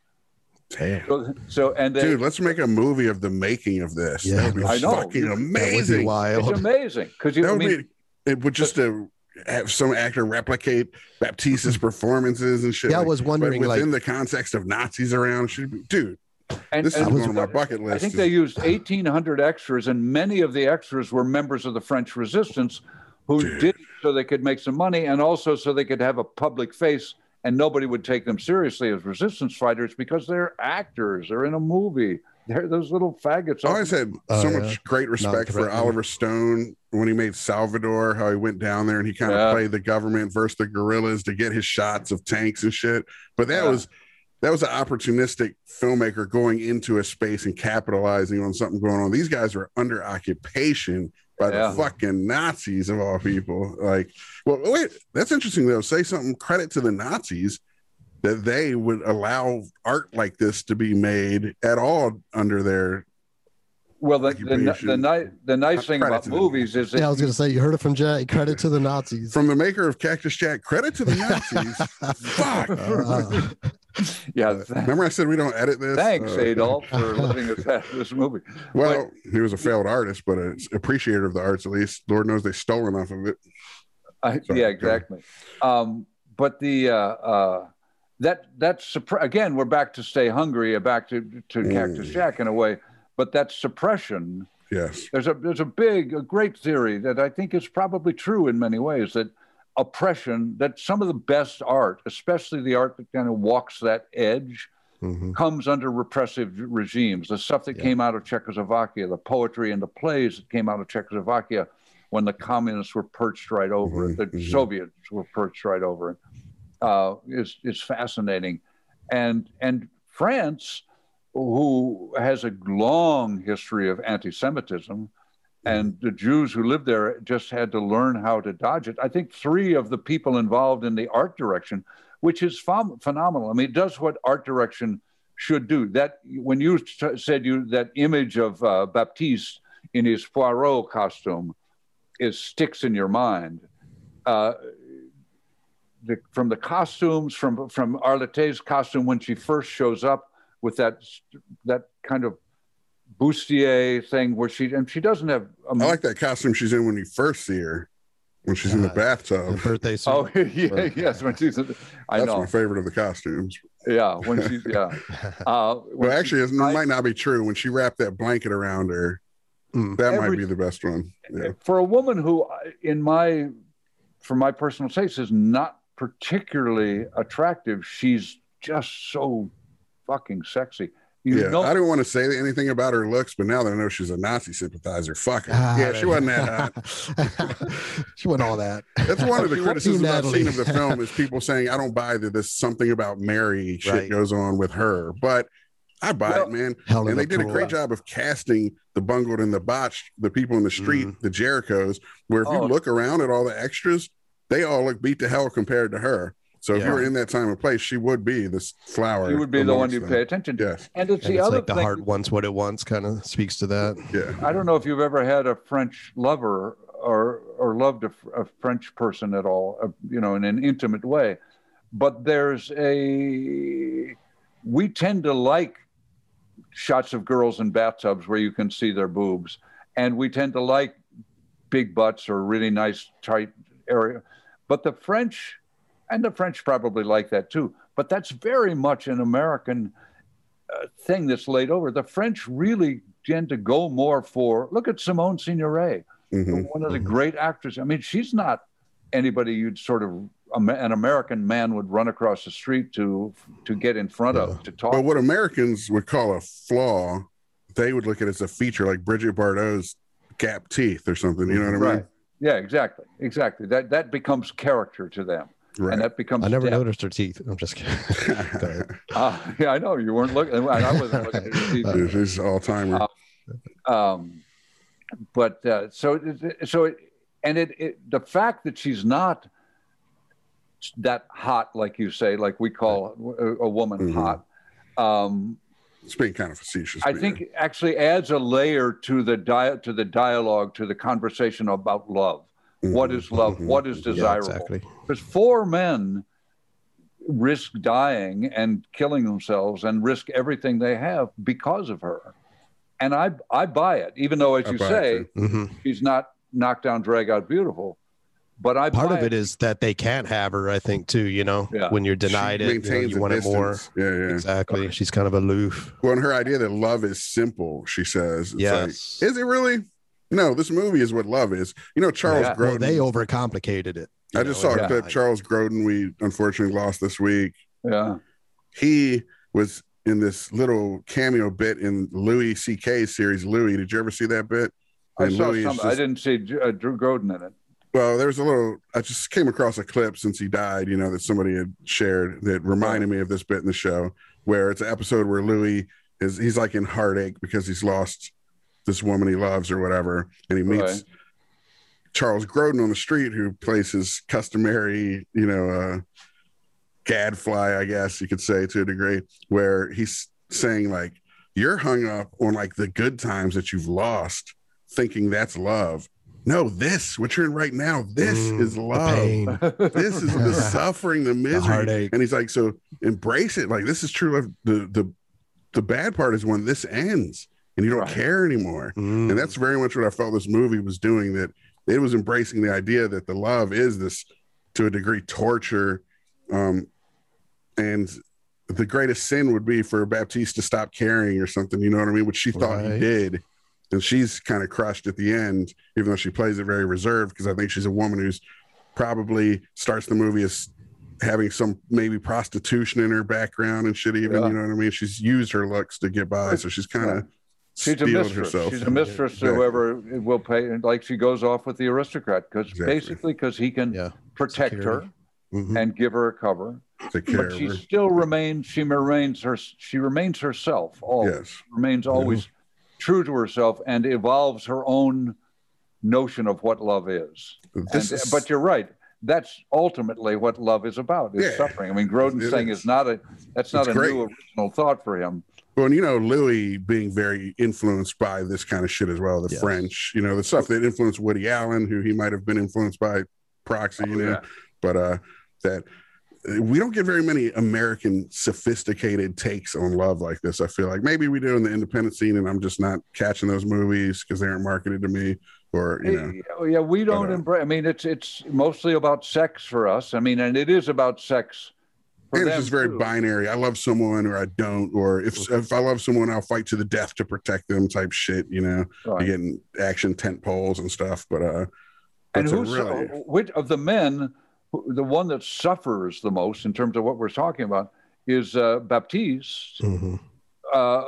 Damn. So, so and they, Dude, let's make a movie of the making of this. Yeah, that would be I know. fucking That that would be amazing. it's amazing because you. That I mean, be, it would just to have some actor replicate Baptiste's performances and shit. yeah i like- was but wondering like within the context of Nazis around, should be, dude, and, this and is was- one of my bucket lists. I think they used 1,800 extras, and many of the extras were members of the French Resistance, who Dude. did it so they could make some money, and also so they could have a public face, and nobody would take them seriously as resistance fighters because they're actors. They're in a movie. They're those little faggots. Oh, I always had Oh, so yeah. much great respect for Oliver Stone when he made Salvador, how he went down there and he kind of Yeah. played the government versus the guerrillas to get his shots of tanks and shit. But that Yeah. was that was an opportunistic filmmaker going into a space and capitalizing on something going on. These guys were under occupation by Yeah. the fucking Nazis of all people. Like, well, wait, that's interesting though. Say something credit to the Nazis that they would allow art like this to be made at all under their well, the, the, the, occupation. ni- the nice thing about to them. movies is that yeah i was gonna say you heard it from jay credit to the nazis from the maker of Cactus Jack. Credit to the Nazis. Fuck. Uh, yeah. th- Remember, I said we don't edit this. Thanks, Uh, Adolf, for letting us have this movie. Well, he was a failed artist, but an appreciator of the arts. At least, Lord knows they stole enough of it. I, yeah, exactly. Um, but the uh, uh, that that's suppre- again, we're back to stay hungry, uh, back to to Cactus Mm. Jack in a way. But that suppression, Yes. there's a there's a big, a great theory that I think is probably true in many ways. That oppression, that some of the best art, especially the art that kind of walks that edge, mhm. comes under repressive regimes. The stuff that Yeah. came out of Czechoslovakia, the poetry and the plays that came out of Czechoslovakia when the communists were perched right over it, the Mhm, mhm. Soviets were perched right over it, uh, is is fascinating. And and France, who has a long history of anti-Semitism, and the Jews who lived there just had to learn how to dodge it. I think three of the people involved in the art direction, which is ph- phenomenal. I mean, it does what art direction should do. That when you t- said you that image of uh, Baptiste in his Pierrot costume, is sticks in your mind. Uh, the, from the costumes, from from Arlete's costume when she first shows up with that that kind of bustier thing where she and she doesn't have. I like that costume she's in when you first see her, when she's in the Uh, bathtub. The birthday suit. Oh yeah, yes. When she's, I That's know. my favorite of the costumes. Yeah, when she's yeah. Uh, when Well, she- actually, it might not be true. When she wrapped that blanket around her, Mm. that might be the best one. Yeah. for a woman who, in my, for my personal taste, is not particularly attractive, she's just so fucking sexy. You yeah, know, I didn't want to say anything about her looks, but now that I know she's a Nazi sympathizer, fuck her. Ah, yeah, she wasn't that hot. she wasn't all that. That's one of the criticisms I've seen of the film is people saying I don't buy that this something about Mary shit Right. goes on with her, but I buy Well, it, man. Helen and they of did a Troy. great job of casting the bungled and the botched, the people in the street, Mhm. the Jerichos. Where if Oh. you look around at all the extras, they all look beat to hell compared to her. So if you were in that time and place, she would be this flower. she would be the one you pay attention to. Yes. And it's And the it's other like the thing. heart wants what it wants, kind of speaks to that. Yeah. I don't know if you've ever had a French lover or or loved a, a French person at all, uh, you know, in an intimate way. But there's a we tend to like shots of girls in bathtubs where you can see their boobs, and we tend to like big butts or really nice tight area. But the French, and the French probably like that too. But that's very much an American uh, thing that's laid over. The French really tend to go more for. Look at Simone Signoret, Mhm. one of the Mhm. great actors. I mean, she's not anybody you'd sort of an American man would run across the street to to get in front Yeah. of to talk. But what Americans would call a flaw, they would look at it as a feature, like Brigitte Bardot's gap teeth or something. You know what I mean? right? Yeah, exactly, exactly. That that becomes character to them, Right. and that becomes. I never depth. noticed her teeth. I'm just kidding. Go ahead. Ah, yeah, I know you weren't looking. and I wasn't looking at your teeth. She's- She's all timer. Uh, um, but uh, so so it, and it, it the fact that she's not that hot like you say like we call a, a woman Mhm. hot um, it's being kind of facetious. i think yeah. actually adds a layer to the dia- to the dialogue to the conversation about love what Mhm. is love Mhm. what is Yeah, desirable exactly. because four men risk dying and killing themselves and risk everything they have because of her and i i buy it even though as I you say too. hmm she's not knocked down drag out beautiful but i Part buy of it is that they can't have her. I think too. You know, Yeah. when you're denied She it, you, know, you a want it more. Yeah, yeah. Exactly. She's kind of aloof. Well, and her idea that love is simple, she says. It's Yes. like, is it really? No, this movie is what love is. You know, Charles Yeah. Well, Grodin. they overcomplicated it. I you just know, saw a clip. Charles Grodin, we unfortunately lost this week. yeah He was in this little cameo bit in Louis C.K.'s series, Louis. Did you ever see that bit? i saw Louis is some i didn't see uh, drew Grodin in it Well, there's a little. I just came across a clip since he died. You know that somebody had shared that reminded me of this bit in the show, where it's an episode where Louis is he's like in heartache because he's lost this woman he loves or whatever, and he meets Right. Charles Grodin on the street, who plays his customary, you know, uh, gadfly, I guess you could say to a degree, where he's saying like, "You're hung up on like the good times that you've lost, thinking that's love." No, this what you're in right now. This Mm, is the love. pain. This is the suffering, the misery, heartache. and he's like, so embrace it. Like this is true love. The the the bad part is when this ends and you don't Right. care anymore. Mm. And that's very much what I felt this movie was doing. That it was embracing the idea that the love is this, to a degree, torture, um, and the greatest sin would be for Baptiste to stop caring or something. You know what I mean? Which she thought he did, and she's kind of crushed at the end, even though she plays it very reserved because I think she's a woman who's probably starts the movie as having some maybe prostitution in her background and shit. Even Yeah. you know what I mean? She's used her looks to get by, so she's kind of she's a mistress herself. she's a mistress to Exactly. whoever will pay like she goes off with the aristocrat because Exactly. basically because he can Yeah. protect Security. her Mhm. and give her a cover. Take care But she still remains. She remains her. She remains herself. Always Yes. remains always true to herself and evolves her own notion of what love is. This And- is, but you're right. That's ultimately what love is about: is Yeah. suffering. I mean, Grodin's saying is. it's not a. That's not It's a great. new original thought for him. Well, and you know, Louis being very influenced by this kind of shit as well. The Yes. French, you know, the stuff that influenced Woody Allen, who he might have been influenced by proxy, you Oh, know, yeah. but uh, that we don't get very many American sophisticated takes on love like this. I feel like maybe we do in the independent scene, and I'm just not catching those movies because they aren't marketed to me, or you know, Oh, yeah, we don't uh, embrace. I mean, it's it's mostly about sex for us. I mean, and it is about sex. For and it's just very too. binary. I love someone or I don't, or if if I love someone, I'll fight to the death to protect them, type shit. You know, Right. you getting action tent poles and stuff. But uh, And that's who's really which of the men, the one that suffers the most in terms of what we're talking about is uh, Baptiste. Mhm. Uh,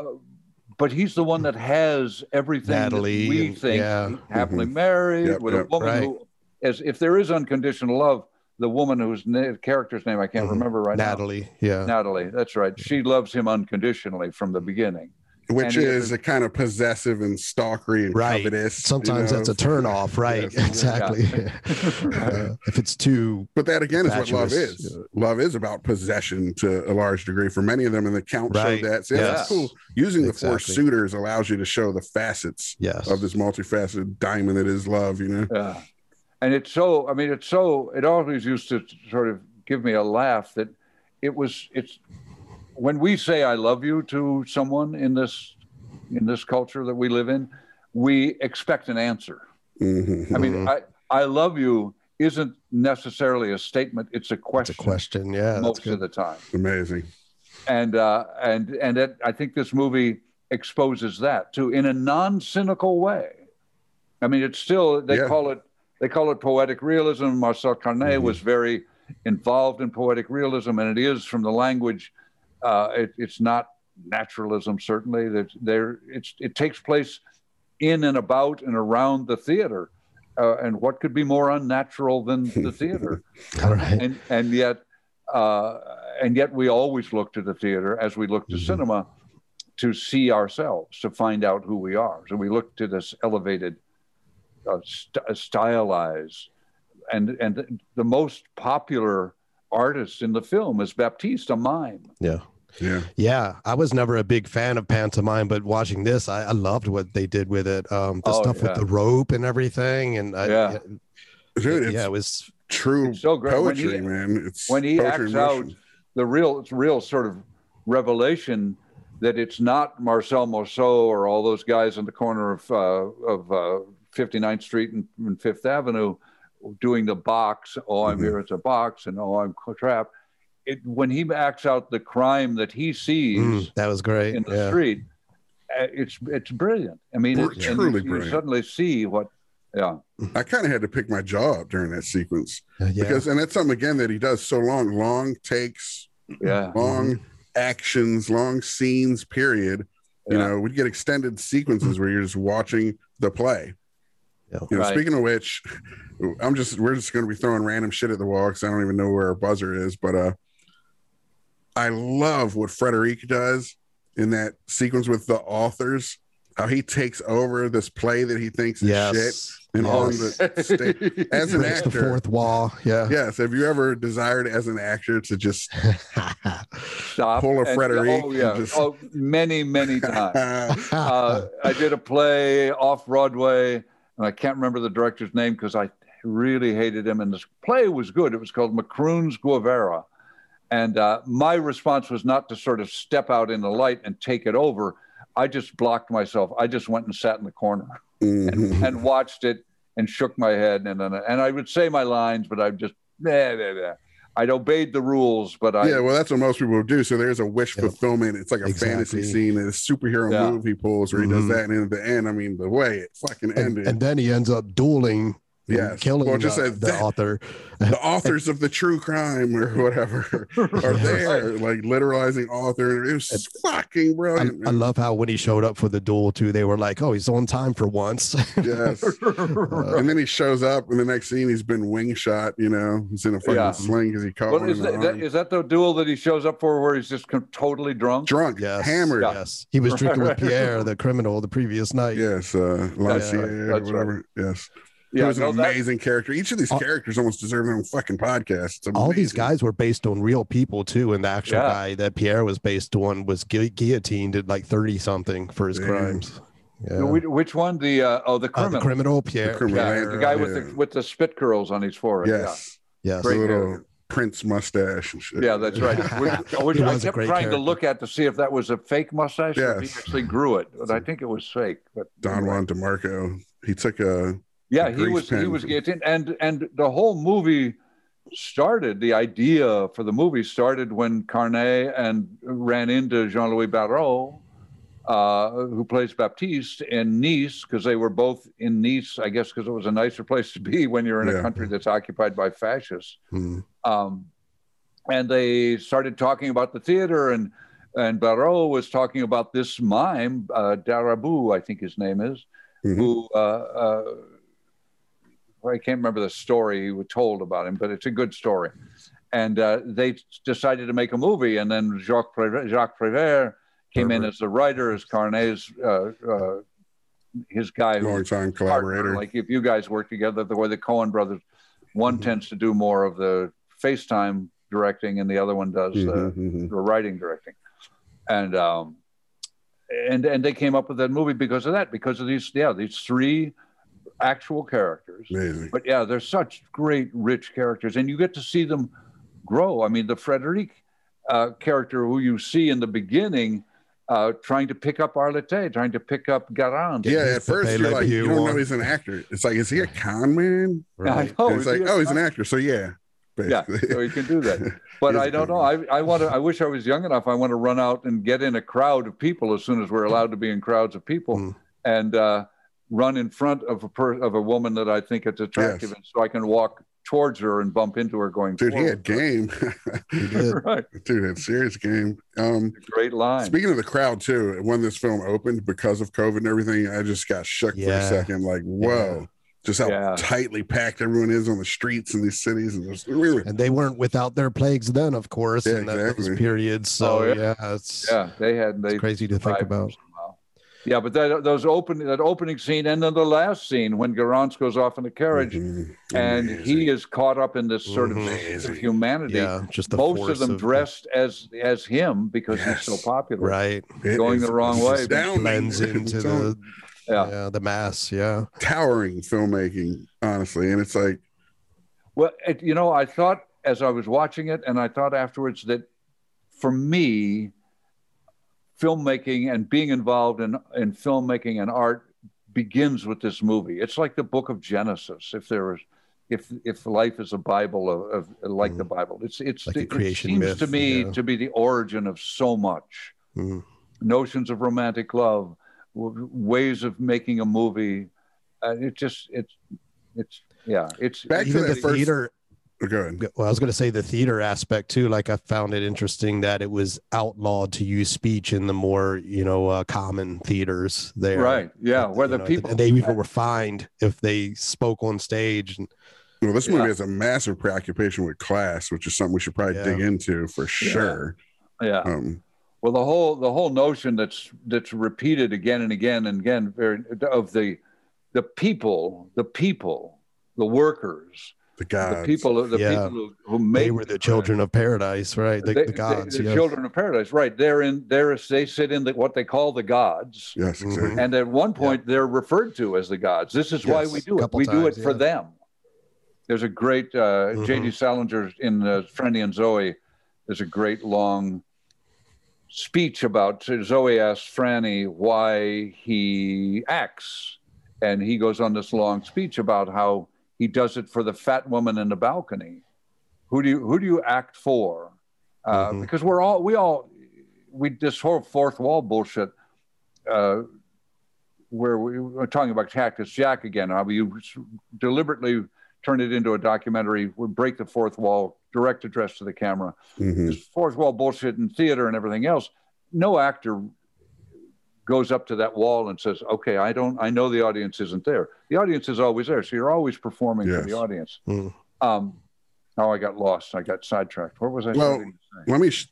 but he's the one that has everything Natalie that we think yeah. happily married Yep, with yep. a woman Right. who, as if there is unconditional love, the woman whose na- character's name I can't Mhm. remember right now. Natalie, yeah. Natalie, that's right. She loves him unconditionally from the beginning. which and is if a kind of possessive and stalkery and Right. covetous. you Sometimes know? that's a turn off, right? Yes. exactly. Uh, if it's too But that again is what love is. Love is about possession to a large degree for many of them, and the count Right. showed that. So yeah, that's cool. Using the four suitors allows you to show the facets yes. of this multifaceted diamond that is love. You know, Yeah. And it's so, I mean, it's so, it always used to sort of give me a laugh that it was, it's, when we say I love you to someone in this, in this culture that we live in, we expect an answer. Mhm. I mean, I, I love you isn't necessarily a statement, it's a question It's a question. Yeah. Most of the time. amazing. And, uh, and, and it, I think this movie exposes that too in a non cynical way. I mean, it's still, they Yeah. call it, they call it poetic realism. Marcel Carné Mhm. was very involved in poetic realism, and it is from the language. Uh, it, it's not naturalism, certainly. That there, it's it takes place in and about and around the theater, uh, and what could be more unnatural than the theater? All right. and and yet, uh, and yet we always look to the theater as we look to Mhm. cinema to see ourselves, to find out who we are. So we look to this elevated, uh, st- uh, stylized, and and the most popular artist in the film is Baptiste, a mime. Yeah. Yeah, Yeah, I was never a big fan of pantomime, but watching this, I, I loved what they did with it. Um, the Oh, stuff yeah. with the rope and everything, and I, Yeah. dude, it's yeah, it was true It's so great. When he- poetry, man. It's when he acts in out the real it's real sort of revelation that it's not Marcel Marceau or all those guys in the corner of uh, of uh, 59th Street and, and Fifth Avenue doing the box. Oh, I'm Mhm. here. It's a box, and oh, I'm trapped. It when he acts out the crime that he sees mm, that was great. in the yeah. street, uh, it's it's brilliant. I mean, Br- it's, truly you, you suddenly see what. Yeah, I kind of had to pick my jaw up during that sequence Uh, yeah. because, and that's something again that he does so long, long takes, yeah, long actions, long scenes. Period. You Yeah. know, we'd get extended sequences where you're just watching the play. Yeah. You know, Right. speaking of which, I'm just we're just going to be throwing random shit at the wall because I don't even know where our buzzer is. But uh, I love what Frederic does in that sequence with the authors. How he takes over this play that he thinks is shit and Oh, on the stage. As an breaks the fourth wall. Yeah. yes. Have you ever desired as an actor to just stop. Pull a and- Frederic Oh yeah, just- oh many many times. uh, uh, I did a play off Broadway, and I can't remember the director's name because I really hated him. And this play was good. It was called Macroon's Guevara. And uh, my response was not to sort of step out in the light and take it over. I just blocked myself. I just went and sat in the corner mhm. and watched it and shook my head. And and, and I would say my lines, but I just, nah, nah, nah. I'd obeyed the rules, but I, yeah, well, that's what most people would do. So there's a wish Yep. fulfillment. It's like a fantasy scene, and a superhero Yeah. move he pulls where he Mhm. does that, and at the end, I mean, the way it fucking and, ended. and then he ends up dueling and Yes. killing Well, just uh, as the that- author. the authors of the true crime or whatever are there, like literalizing author. It was fucking I, brilliant. I man. love how when he showed up for the duel too, they were like, "Oh, he's on time for once." yes. and then he shows up, and the next scene he's been wing shot. You know, he's in a fucking Yeah. sling because he caught Well, one is that, that, arm. is that the duel that he shows up for where he's just com- totally drunk? drunk, yes, hammered. Yes, he was drinking with Pierre, the criminal, the previous night. Yes, uh, Lacenaire, That's right. whatever. Yes, he Yeah, was an no, that- amazing character. Each of these All- characters almost deserve their own fucking podcast. All these guys were based on real people too, and the actual Yeah. guy that Pierre was based on was gu- guillotined at like thirty something for his Damn. crimes. Yeah. Which, which one? The uh, oh, the Uh, criminal. the criminal Pierre. criminal, yeah, the guy uh, with the with the spit curls on his forehead. Yes, yes. the Great little character. Prince mustache and shit. Yeah, yeah, that's right. Which, which I kept trying character. to look at to see if that was a fake mustache or if he actually grew it, but I think it was fake. But Don Juan DeMarco. He took a Yeah, he was he was getting and and the whole movie started. The idea for the movie started when Carné and ran into Jean Louis Barrault, uh, who plays Baptiste in Nice, because they were both in Nice, I guess, because it was a nicer place to be when you're in Yeah. a country that's occupied by fascists. Hmm. Um, and they started talking about the theater and and Barrault was talking about this mime, uh, Darabou, I think his name is, Mhm. who uh, uh, I can't remember the story we told about him, but it's a good story. And uh, they decided to make a movie, and then Jacques Prévert, Jacques Prévert came in as the writer, as Carné's uh, uh, his guy who longtime collaborator. Like if you guys work together, the way the Coen brothers, one Mhm. tends to do more of the FaceTime directing, and the other one does the, Mhm, mhm. the writing directing. And um, and and they came up with that movie because of that, because of these yeah these three actual characters. Amazing. But yeah, they're such great, rich characters, and you get to see them grow. I mean, the Frederic uh, character who you see in the beginning. Uh, trying to pick up Arlette, trying to pick up Garance. Yeah, at first you're like, you don't know he's an actor. It's like, is he a con man? Right. I know. It's like, oh, he's an actor. So yeah, Yeah, so he can do that. But He is I a don't know. I, I want to. I wish I was young enough. I want to run out and get in a crowd of people as soon as we're allowed to be in crowds of people, Mm. and uh, run in front of a per, of a woman that I think is attractive, Yes. and so I can walk towards her and bump into her going. Dude, he had game. Right, Dude had serious game. Um, great line. Speaking of the crowd too, when this film opened because of COVID and everything, I just got shook for a second. Like, whoa, just how Yeah. tightly packed everyone is on the streets in these cities, and just really, And they weren't without their plagues then, of course, Yeah, in that, exactly. those periods. So Oh, yeah. yeah. it's, yeah, they had. They it's crazy to think survived about. Somehow. Yeah, but that those open that opening scene and then the last scene when Garance goes off in the carriage Mhm. and Amazing. he is caught up in this sort of Amazing. of humanity. Yeah, just the most of force them dressed as as him because Yes. he's so popular. right It going is the wrong way. astounding. blends into the Yeah. yeah the mass. Yeah, towering filmmaking, honestly, and it's like, Well, it, you know, I thought as I was watching it, and I thought afterwards that for me, filmmaking and being involved in in filmmaking and art begins with this movie. It's like the Book of Genesis. If there is, if if life is a Bible of, of like the Bible, it's it's Like a it, creation seems myth, to me yeah. to be the origin of so much. Mhm. notions of romantic love, w- ways of making a movie. Uh, it just it's it's yeah it's Back to the first- theater. Go ahead. Well, I was going to say the theater aspect too. Like I found it interesting that it was outlawed to use speech in the more you know uh, common theaters there. right yeah where the know, people and they even were fined if they spoke on stage. Well, this movie Yeah. has a massive preoccupation with class, which is something we should probably Yeah. dig into for sure. yeah Um, well the whole the whole notion that's that's repeated again and again and again very, of the the people the people the workers the gods. the people the Yeah. people who, who make they were the children of paradise, right? The, They- the they- gods. the yes. children of paradise right they're in they're they sit in the, what they call the gods Yes, Mhm. exactly. And at one point, they're referred to as the gods. This is why we do it. couple We do times, it for yeah. them. There's a great uh, Mhm. J.D. Salinger in uh, Franny and Zooey. There's a great long speech about Zooey asks Franny why he acts, and he goes on this long speech about how he does it for the fat woman in the balcony. Who do you who do you act for? Uh, Mhm. Because we're all we all we this whole fourth wall bullshit. Uh, where we were talking about Cactus Jack again. How you deliberately turn it into a documentary, would break the fourth wall, direct address to the camera. Mhm. This fourth wall bullshit in theater and everything else. No actor goes up to that wall and says, "Okay, I don't. I know the audience isn't there. The audience is always there, so you're always performing for the audience." Mm. Um, oh, I got lost. I got sidetracked. What was I Well, to say? Let me sh-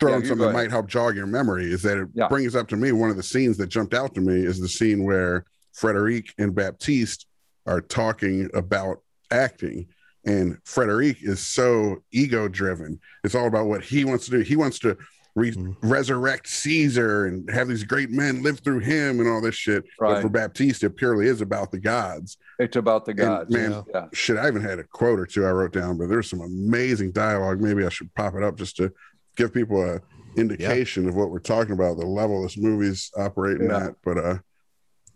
throw Yeah, in something that might help jog your memory. Is that it Yeah. brings up to me one of the scenes that jumped out to me is the scene where Frederic and Baptiste are talking about acting. And Frederic is so ego driven. It's all about what he wants to do. He wants to re- Mhm. resurrect Caesar and have these great men live through him and all this shit. But for Baptiste, it purely is about the gods. It's about the And, gods. man, Yeah. yeah. shit, I even had a quote or two I wrote down, but there's some amazing dialogue. Maybe I should pop it up just to give people a indication of what we're talking about, the level this movie's operating Yeah. at. But uh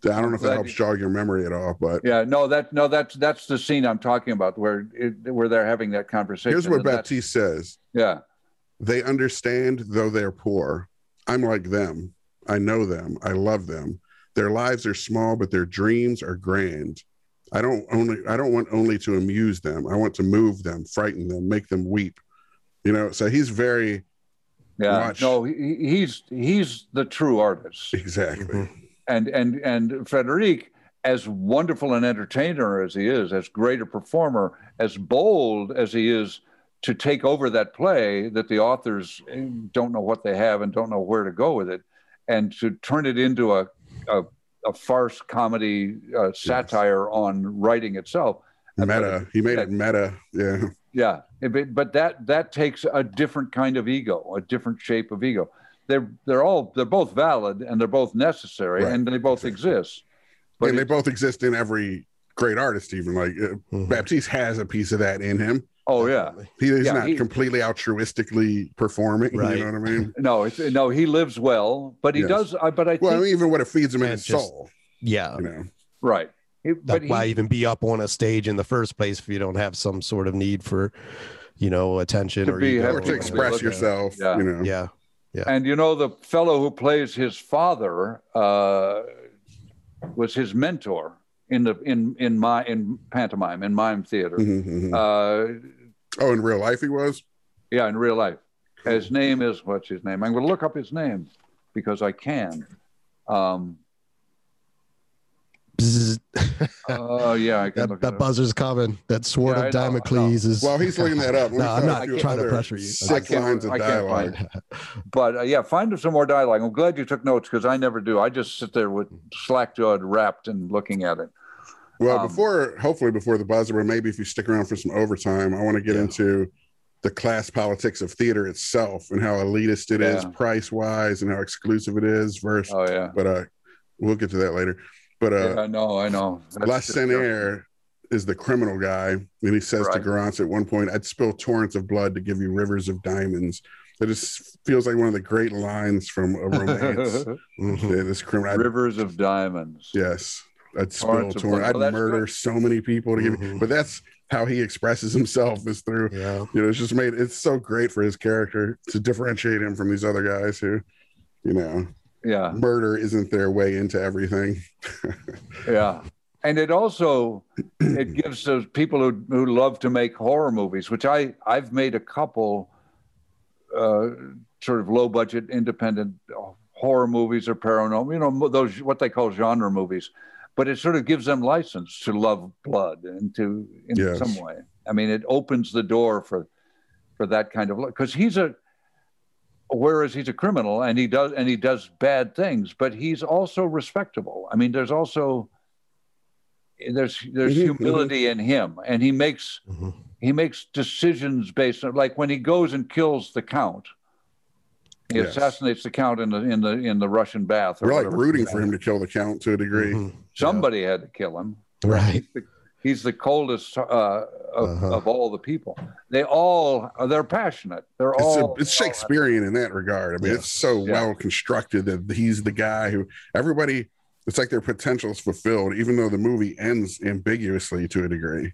I don't know if that Glad helps jog your memory at all. But Yeah, no, that no, that's that's the scene I'm talking about where it, where they're having that conversation. here's what and Baptiste says Yeah, They understand, though they're poor. I'm like them. I know them. I love them. Their lives are small, but their dreams are grand. I don't only I don't want only to amuse them. I want to move them, frighten them, make them weep. You know, so he's very yeah. Watch. No, he, he's he's the true artist, exactly. Mhm. and and and Frederic, as wonderful an entertainer as he is, as great a performer, as bold as he is to take over that play that the authors don't know what they have and don't know where to go with it, and to turn it into a a, a farce comedy uh, satire on writing itself. Meta. He made it meta. Yeah. Yeah, it- but, but that that takes a different kind of ego, a different shape of ego. They're they're all they're both valid and they're both necessary Right. and they both exist. But and they both exist in every great artist, even like uh, Mhm. Baptiste has a piece of that in him. Oh yeah, He is Yeah, not he- completely altruistically performing. Right. You know what I mean? no, it's, no, he lives well, but he Yes. does. I but I think Well, I mean, even what it feeds him in his just- soul. Yeah. You know. right. He- That's but why he, even be up on a stage in the first place if you don't have some sort of need for, you know, attention To or be- ego have Or to to express look yourself. Yeah. You know. Yeah. and you know the fellow who plays his father uh, was his mentor in the in in my in pantomime in mime theater. Mhm, mhm. Uh, oh, in real life, he was. Yeah, in real life. His name is what's his name? I'm going to look up his name because I can. Um, oh yeah, I can that, look that it up. buzzer's coming. That sword Yeah, of know, Damocles is. Well, he's looking that up. No, I'm not trying to pressure you. Six I lines of I can't dialogue. find But uh, yeah, find some more dialogue. I'm glad you took notes because I never do. I just sit there with slack jawed, wrapped, and looking at it. Well, Um, before hopefully before the buzzer, but maybe if you stick around for some overtime, I want to get Yeah. into the class politics of theater itself and how elitist it is Yeah. price wise and how exclusive it is versus Oh yeah, but uh we'll get to that later. But uh yeah I know, I know. That's La is the criminal guy, and he says to Right. Garance at one point, I'd spill torrents of blood to give you rivers of diamonds. It just feels like one of the great lines from a romance. Yeah, this criminal Rivers of diamonds. yes. I'd spill Torrents of I'd Oh, murder good. so many people to give you Mhm. but that's how he expresses himself is through Yeah. you know, it's just made it's so great for his character to differentiate him from these other guys who, you know, Yeah, murder isn't their way into everything. yeah. And it also it gives those people who, who love to make horror movies, which I I've made a couple uh, sort of low budget independent horror movies or paranormal, you know, those what they call genre movies. But it sort of gives them license to love blood and to in Yes. some way. I mean, it opens the door for for that kind of because he's a whereas he's a criminal and he does and he does bad things, but he's also respectable. I mean, there's also there's there's Mhm, humility in him, and he makes Mhm. he makes decisions based on like when he goes and kills the count. He Yes. assassinates the count in the in the in the Russian bath. or We're like rooting for him to kill the count to a degree. Mhm. Somebody had to kill him. Right. He's the, coldest uh, of, Uh-huh. of all the people. They all they're passionate. They're It's, all a, it's Shakespearean in that regard. I mean, Yeah. it's so Yeah. well constructed that he's the guy who everybody. It's like their potential is fulfilled, even though the movie ends ambiguously to a degree.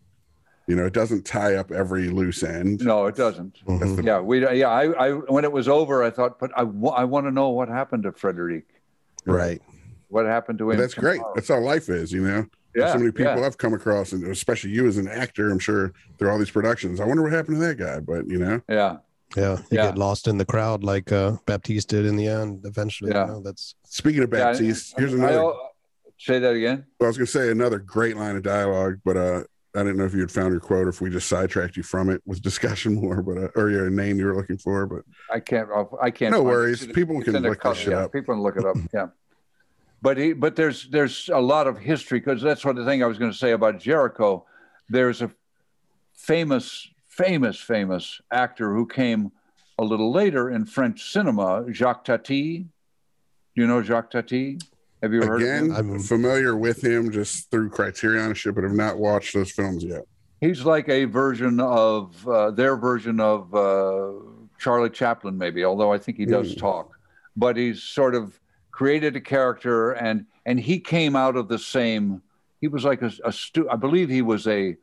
You know, it doesn't tie up every loose end. No, it doesn't. Mhm. Yeah, we yeah. I, I when it was over, I thought, but I, I want to know what happened to Frederic. Right. what happened to him. That's great. That's how life is, you know. Yeah, so many people yeah. I've come across, and especially you as an actor, I'm sure through all these productions. I wonder what happened to that guy, but you know, yeah. Yeah, you Yeah. get lost in the crowd like uh, Baptiste did in the end. Eventually, Yeah. you know, that's speaking of Yeah, Baptiste, here's another. I- say that again. I was going to say another great line of dialogue, but uh, I didn't know if you had found your quote or if we just sidetracked you from it with discussion more, but uh, or your name you were looking for. But I can't. I can't. No find it. worries. People it's can look this shit yeah, up. People can look it up. Yeah. But he, but there's there's a lot of history because that's what the thing I was going to say about Jericho. There's a famous, famous, famous actor who came a little later in French cinema, Jacques Tati. Do you know Jacques Tati? Have you heard of again, him? I'm- familiar with him just through Criterion and shit, but have not watched those films yet. He's like a version of uh, their version of uh, Charlie Chaplin, maybe. Although I think he does Hmm. talk, but he's sort of created a character, and and he came out of the same. He was like a, a stu. I believe he was a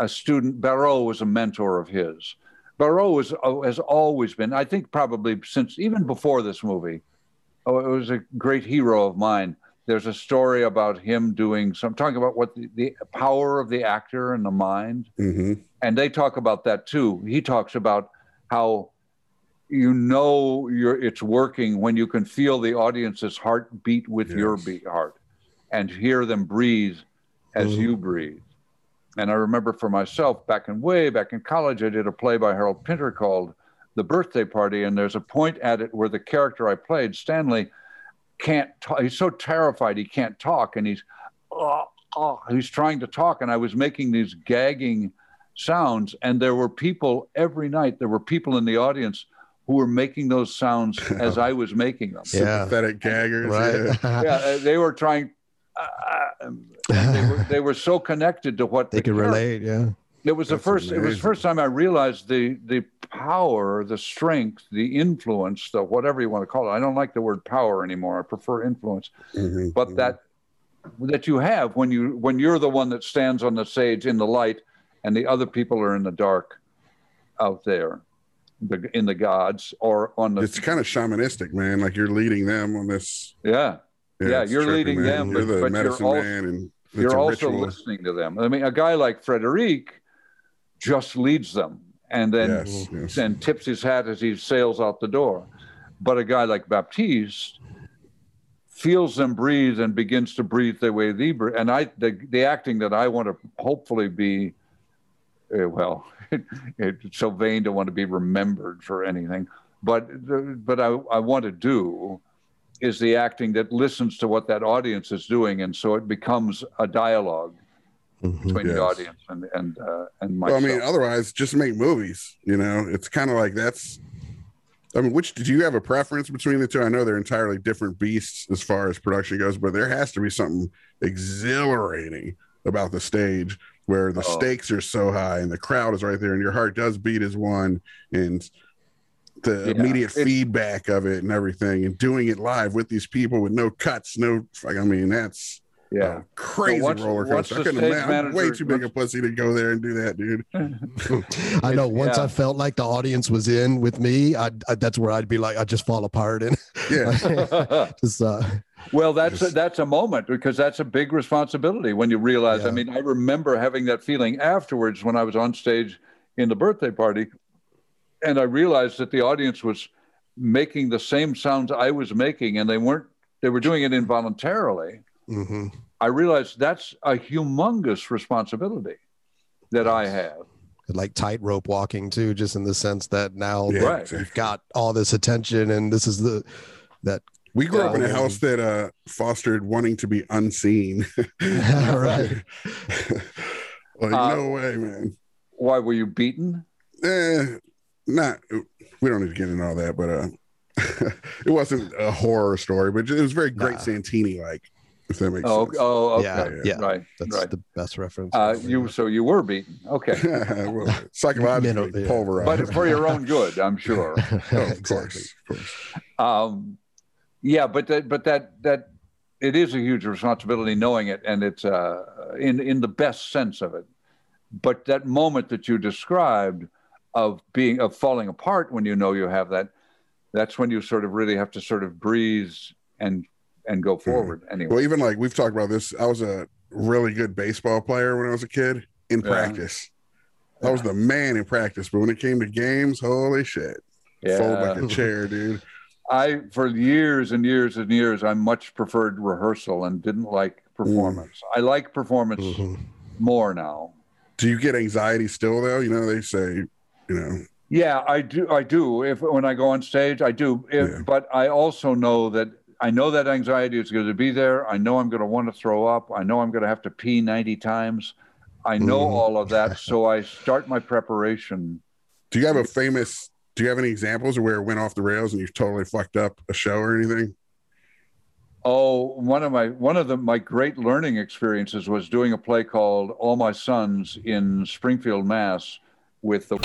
a student. Barrault was a mentor of his. Barrault was uh, has always been. I think probably since even before this movie. Oh, it was a great hero of mine. There's a story about him doing some talking about what the, the power of the actor and the mind hmm and they talk about that too. He talks about how you know you're it's working when you can feel the audience's heart beat with your beat heart and hear them breathe as Mhm. you breathe. And I remember for myself back in way back in college, I did a play by Harold Pinter called The Birthday Party, and there's a point at it where the character I played, Stanley, can't talk. He's so terrified he can't talk, and he's oh, oh, he's trying to talk, and I was making these gagging sounds, and there were people every night. There were people in the audience who were making those sounds as I was making them. Yeah. Sympathetic gaggers. Yeah. right. Yeah, uh, they were trying. Uh, they, were, they were so connected to what they the could character- relate. Yeah. It was the That's first. It was the first time I realized the the power, the strength, the influence, the whatever you want to call it. I don't like the word power anymore. I prefer influence. Mhm, But mhm. that that you have when you when you're the one that stands on the stage in the light, and the other people are in the dark, out there, the, in the gods or on the. it's kind of shamanistic, man. Like you're leading them on this. yeah. Yeah, it's you're trippy, leading man. them, You're but- the but you're also- man, and you're also ritual. listening to them. I mean, a guy like Frederic just leads them and then Yes, yes. and tips his hat as he sails out the door. But a guy like Baptiste feels them breathe and begins to breathe the way they breathe. And I, the, the acting that I want to hopefully be, uh, well, it's so vain to want to be remembered for anything. But but I, I want to do is the acting that listens to what that audience is doing, and so it becomes a dialogue Mhm. between the audience and and uh, and Well, I mean, otherwise, just make movies. You know, it's kind of like that's. I mean, which did you have a preference between the two? I know they're entirely different beasts as far as production goes, but there has to be something exhilarating about the stage where the Oh. stakes are so high and the crowd is right there and your heart does beat as one and the Yeah, immediate feedback of it and everything and doing it live with these people with no cuts, no. I mean, that's yeah. a crazy once- roller coaster. I couldn't stage imagine. I'm way too big a pussy to go there and do that, dude. I know. Once Yeah. I felt like the audience was in with me, I, I that's where I'd be like, I'd just fall apart and Yeah. just uh, well, that's a, that's a moment because that's a big responsibility when you realize. I mean, I remember having that feeling afterwards when I was on stage in the birthday party, and I realized that the audience was making the same sounds I was making, and they weren't. They were doing it involuntarily. Mhm. I realized that's a humongous responsibility that I have. like tightrope walking too, just in the sense that now Yeah, that exactly. you've got all this attention and this is the that We grew up in a house that uh, fostered wanting to be unseen. right. like, Uh, no way, man. Why were you beaten? Eh, not. We don't need to get into all that, but uh, it wasn't a horror story, but it was very great Nah. Santini like. If that makes Oh, sense. oh, okay. Yeah, yeah. yeah. Right, That's right. the best reference. Uh, ever. you so you were beaten. Okay. well, psychologically Minute, yeah. pulverized. but for your own good, I'm sure. Oh, of exactly. course, of course. Um, yeah, but that, but that, that, it is a huge responsibility knowing it, and it's uh, in in the best sense of it. But that moment that you described of being of falling apart when you know you have that, that's when you sort of really have to sort of breathe and and go forward anyway. Well, even like we've talked about this, I was a really good baseball player when I was a kid in Yeah. practice. I was the man in practice, but when it came to games, holy shit. Fold like a chair, dude. I for years and years and years I much preferred rehearsal and didn't like performance. I like performance Mhm. more now. Do you get anxiety still though? You know, they say, you know, Yeah, I do. I do. If when I go on stage, I do. If, Yeah. But I also know that I know that anxiety is going to be there. I know I'm going to want to throw up. I know I'm going to have to pee 90 times. I know Mhm. all of that. So I start my preparation. do you have a famous do you have any examples of where it went off the rails and you totally fucked up a show or anything? Oh, one of my one of the my great learning experiences was doing a play called All My Sons in Springfield, Mass, with the